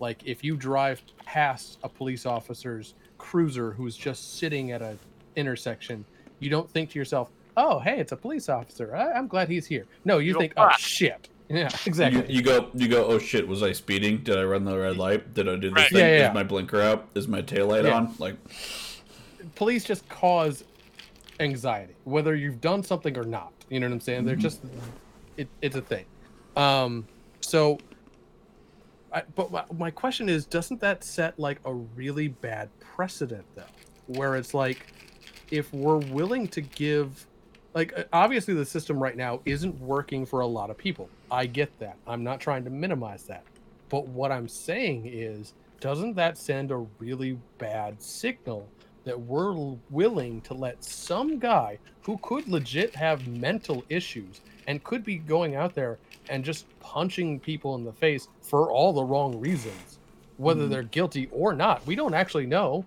like if you drive past a police officer's cruiser who's just sitting at a intersection you don't think to yourself oh hey it's a police officer. I- am glad he's here. No you, you think oh shit. Yeah exactly you, you, go you go oh shit was i speeding? Did i run the red light? Did i do this right. thing? Yeah, yeah, is my blinker out? Is my tail light on? Like police just cause anxiety, whether you've done something or not. You know what I'm saying? They're mm-hmm. just it, it's a thing. Um, so, I, but my, my question is, doesn't that set like a really bad precedent though, where it's like, if we're willing to give, like, obviously the system right now isn't working for a lot of people. I get that. I'm not trying to minimize that, but what I'm saying is, doesn't that send a really bad signal that we're willing to let some guy who could legit have mental issues and could be going out there and just punching people in the face for all the wrong reasons, whether mm they're guilty or not. We don't actually know.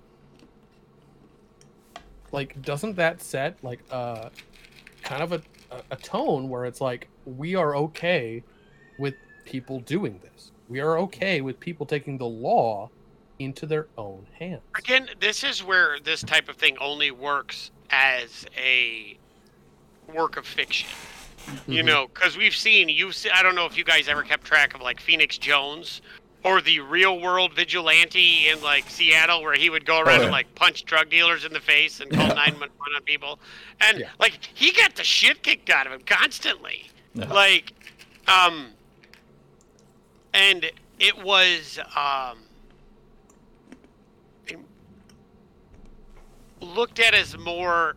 Like, doesn't that set like uh kind of a, a tone where it's like we are okay with people doing this. We are okay with people taking the law into their own hands. Again, this is where this type of thing only works as a work of fiction. Mm-hmm. You know, because we've seen you. I don't know if you guys ever kept track of like Phoenix Jones or the real world vigilante in like Seattle, where he would go around oh, yeah. and like punch drug dealers in the face and call nine one one on people, and yeah. like he got the shit kicked out of him constantly. Like, um, and it was um looked at as more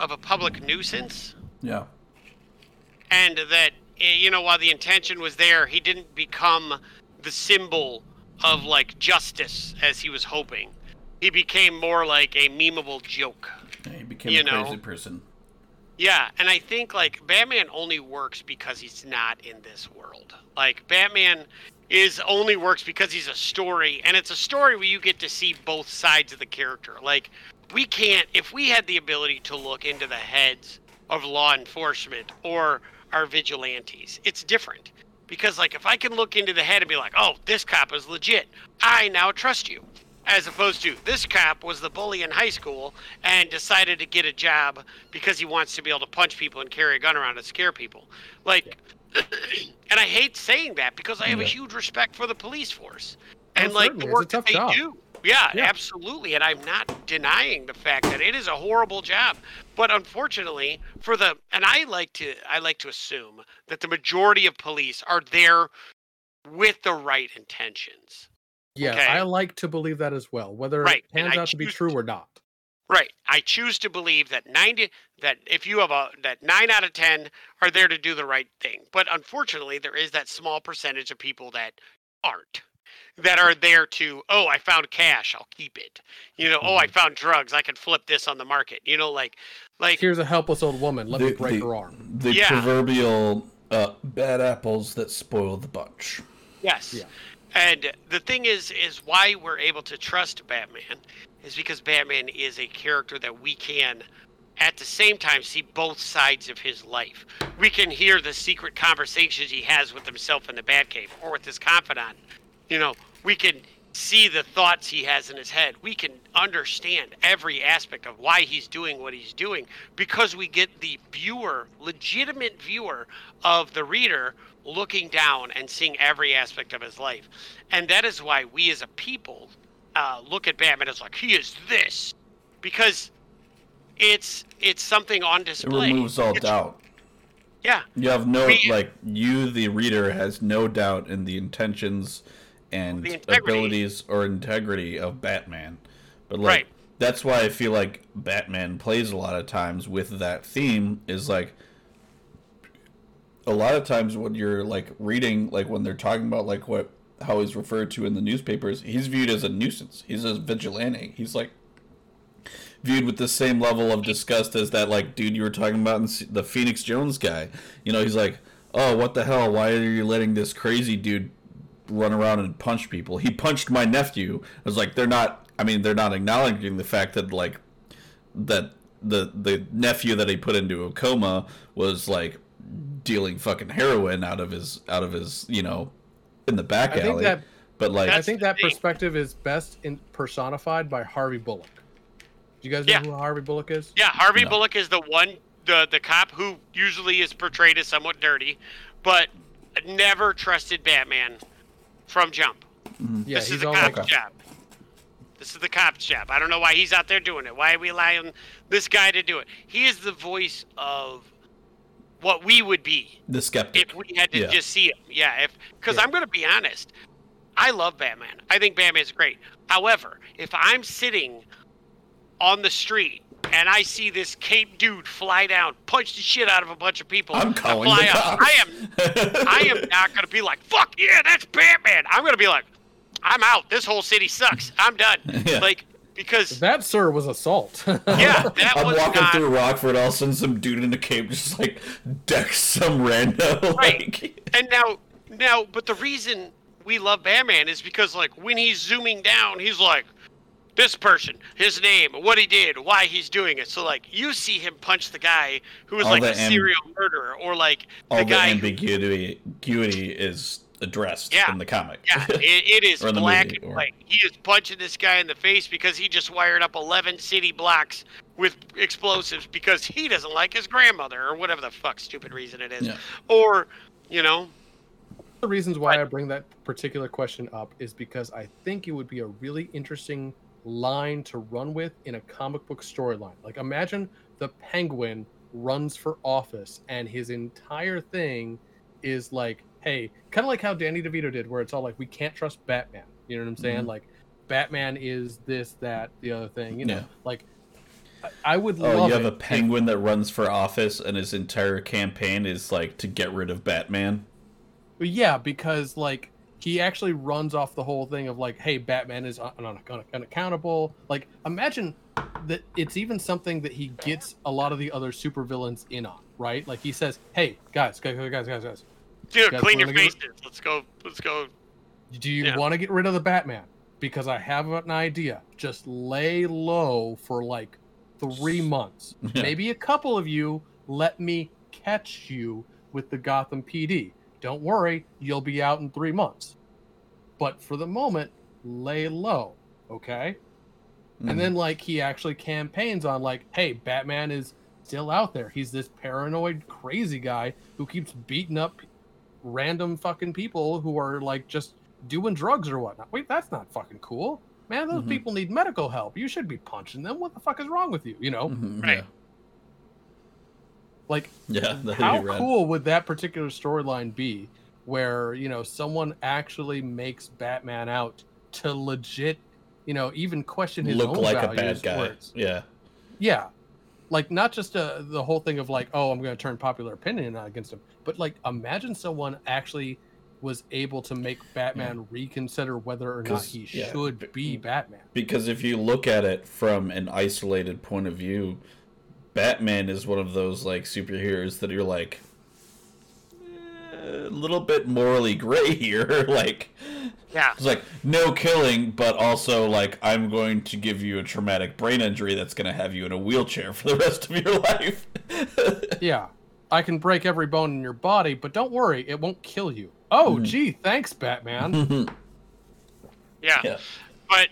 of a public nuisance. Yeah. And that eh, you know while the intention was there, he didn't become the symbol of like justice as he was hoping. He became more like a memeable joke. Yeah, he became you a know? crazy person. Yeah, and I think like Batman only works because he's not in this world. Like Batman is only works because he's a story and it's a story where you get to see both sides of the character. Like we can't if we had the ability to look into the heads of law enforcement or our vigilantes, it's different. Because like if I can look into the head and be like, "Oh, this cop is legit. I now trust you." as opposed to this cop was the bully in high school and decided to get a job because he wants to be able to punch people and carry a gun around and scare people. Like. and I hate saying that because I have yeah. a huge respect for the police force oh, and like the work that they job. do. Yeah, yeah, absolutely. And I'm not denying the fact that it is a horrible job. But unfortunately, for the and I like to I like to assume that the majority of police are there with the right intentions. Yeah, okay? I like to believe that as well, whether right. it pans out to be true or not. Right. I choose to believe that 90 that if you have a that 9 out of 10 are there to do the right thing. But unfortunately, there is that small percentage of people that aren't that are there to, oh, I found cash, I'll keep it. You know, mm-hmm. oh, I mm-hmm. found drugs, I can flip this on the market. You know, like like here's a helpless old woman, let the, me break the, her arm. The yeah. proverbial uh, bad apples that spoil the bunch. Yes. Yeah. And the thing is, is why we're able to trust Batman is because Batman is a character that we can, at the same time, see both sides of his life. We can hear the secret conversations he has with himself in the Batcave or with his confidant. You know, we can see the thoughts he has in his head. We can understand every aspect of why he's doing what he's doing because we get the viewer, legitimate viewer of the reader looking down and seeing every aspect of his life. And that is why we as a people uh, look at Batman as like he is this because it's it's something on display. It removes all it's, doubt. Yeah. You have no we, like you the reader has no doubt in the intentions and the abilities or integrity of Batman. But like right. that's why I feel like Batman plays a lot of times with that theme is like a lot of times when you're like reading like when they're talking about like what how he's referred to in the newspapers he's viewed as a nuisance he's a vigilante he's like viewed with the same level of disgust as that like dude you were talking about in the phoenix jones guy you know he's like oh what the hell why are you letting this crazy dude run around and punch people he punched my nephew i was like they're not i mean they're not acknowledging the fact that like that the the nephew that he put into a coma was like dealing fucking heroin out of his out of his you know in the back alley. That, but like I think that perspective is best in personified by Harvey Bullock. Do you guys know yeah. who Harvey Bullock is? Yeah, Harvey no. Bullock is the one the the cop who usually is portrayed as somewhat dirty, but never trusted Batman from jump. Mm-hmm. Yeah, this is the cop's like job. This is the cop's job. I don't know why he's out there doing it. Why are we allowing this guy to do it? He is the voice of what we would be the skeptic if we had to yeah. just see him. Yeah, if because yeah. I'm going to be honest, I love Batman. I think Batman's great. However, if I'm sitting on the street and I see this cape dude fly down, punch the shit out of a bunch of people, I'm calling fly the out, I am, I am not going to be like, "Fuck yeah, that's Batman." I'm going to be like, "I'm out. This whole city sucks. I'm done." Yeah. Like because that sir was assault. yeah, that I'm was walking not... through Rockford, all of a sudden some dude in a cape just like decks some rando. Right. Like... And now, now, but the reason we love Batman is because like when he's zooming down, he's like, this person, his name, what he did, why he's doing it. So like you see him punch the guy who was all like a amb- serial murderer, or like all the guy ambiguity who... is addressed yeah. in the comic. Yeah, it, it is black movie, and white. Or... He is punching this guy in the face because he just wired up 11 city blocks with explosives because he doesn't like his grandmother or whatever the fuck stupid reason it is. Yeah. Or, you know. The reasons why I bring that particular question up is because I think it would be a really interesting line to run with in a comic book storyline. Like imagine the penguin runs for office and his entire thing is like hey, kind of like how Danny DeVito did, where it's all like, we can't trust Batman. You know what I'm saying? Mm-hmm. Like, Batman is this, that, the other thing. You know, yeah. like I would. Love. Oh, you have a penguin that runs for office, and his entire campaign is like to get rid of Batman. Yeah, because like he actually runs off the whole thing of like, hey, Batman is un- un- un- unaccountable. Like, imagine that it's even something that he gets a lot of the other supervillains in on, right? Like he says, hey, guys, guys, guys, guys, guys, Dude, guys clean your wanna get- faces. Let's go. Let's go. do you Yeah. want to get rid of the Batman? Because I have an idea. Just lay low for like three months. Yeah. Maybe a couple of you let me catch you with the Gotham PD. Don't worry, you'll be out in three months. But for the moment, lay low, okay? Mm. And then like he actually campaigns on like, hey, Batman is still out there. He's this paranoid, crazy guy who keeps beating up random fucking people who are like just doing drugs or whatnot. Wait, that's not fucking cool. Man, those Mhm. people need medical help. You should be punching them. What the fuck is wrong with you? You know? Mhm, Right. Like Yeah, how cool would that particular storyline be where you know someone actually makes batman out to legit you know even question his Look own like a bad guy. it's- Yeah. yeah. Like not just uh, the whole thing of like oh i'm going to turn popular opinion against him but like imagine someone actually was able to make batman reconsider whether or not he yeah, should be batman. Because if you look at it from an isolated point of view, Batman is one of those like superheroes that you're like eh, a little bit morally gray here. like Yeah. it's like no killing, but also like I'm going to give you a traumatic brain injury that's going to have you in a wheelchair for the rest of your life. yeah i can break every bone in your body but don't worry it won't kill you oh Mhm. gee thanks batman Yeah. yeah. But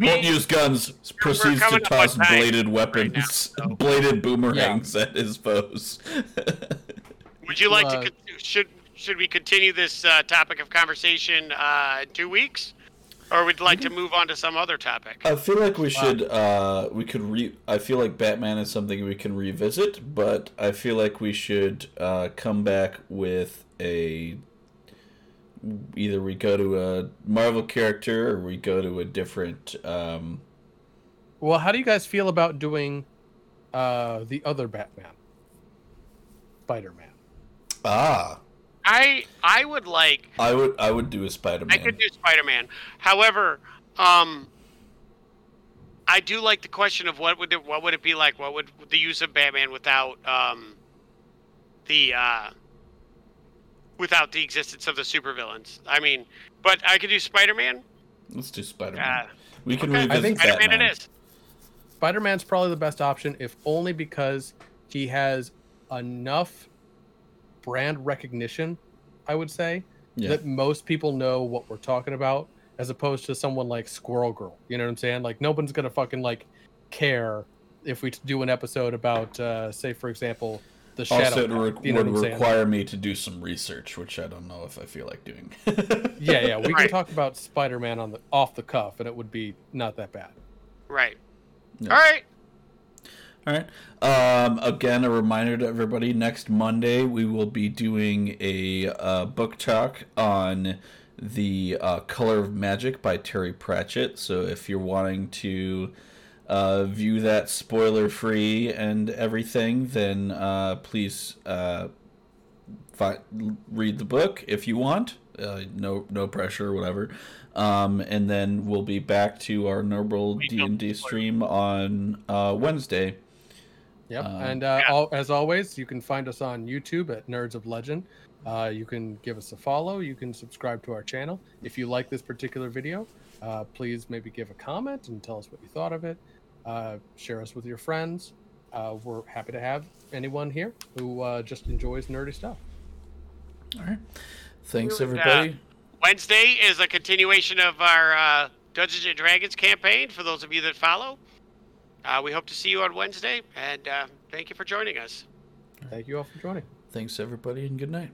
Won't use guns. Proceeds to coming up on toss time bladed weapons, now, so- bladed boomerangs at his foes. would you like Uh, to? Con- should should we continue this uh, topic of conversation uh, in two weeks, or would like to move on to some other topic? I feel like we should. Uh, we could re. I feel like Batman is something we can revisit, but I feel like we should uh, come back with a. Either we go to a Marvel character or we go to a different. Um, Well, how do you guys feel about doing uh the other Batman? Spider-Man. ah, I I would like I would. I would do a Spider Man. I could do Spider-Man. However, um, I do like the question of what would it, what would it be like? What would the use of Batman without um, the uh, without the existence of the supervillains? I mean, but I could do Spider-Man. Let's do Spider Uh, Man. we can okay. revisit think Spider-Man Batman. it is. Spider-Man's probably the best option if only because he has enough brand recognition, I would say, Yeah. that most people know what we're talking about as opposed to someone like Squirrel Girl. You know what I'm saying? Like no one's going to fucking like care if we do an episode about uh say for example the shadow also, it re- you know would what I'm saying? require me to do some research, which I don't know if I feel like doing. Yeah, yeah, we can talk about Spider-Man on the off the cuff and it would be not that bad. Right. Yeah. All right. All right. Um, again, a reminder to everybody: next Monday we will be doing a uh, book talk on the uh, Color of Magic by Terry Pratchett. So if you're wanting to uh, view that spoiler-free and everything, then uh, please uh, fi- read the book if you want. Uh, no, no pressure, or whatever. Um, and then we'll be back to our normal D and D stream on uh, Wednesday. Yep. Um, and uh, Yeah. all, as always, you can find us on YouTube at Nerds of Legend. Uh, you can give us a follow. You can subscribe to our channel. If you like this particular video, uh, please maybe give a comment and tell us what you thought of it. Uh, share us with your friends. Uh, we're happy to have anyone here who uh, just enjoys nerdy stuff. All right. Thanks, Uh, everybody. Wednesday is a continuation of our uh, Dungeons and Dragons campaign. For those of you that follow, uh, we hope to see you on Wednesday, and uh, thank you for joining us. Thank you all for joining. Thanks, everybody, and good night.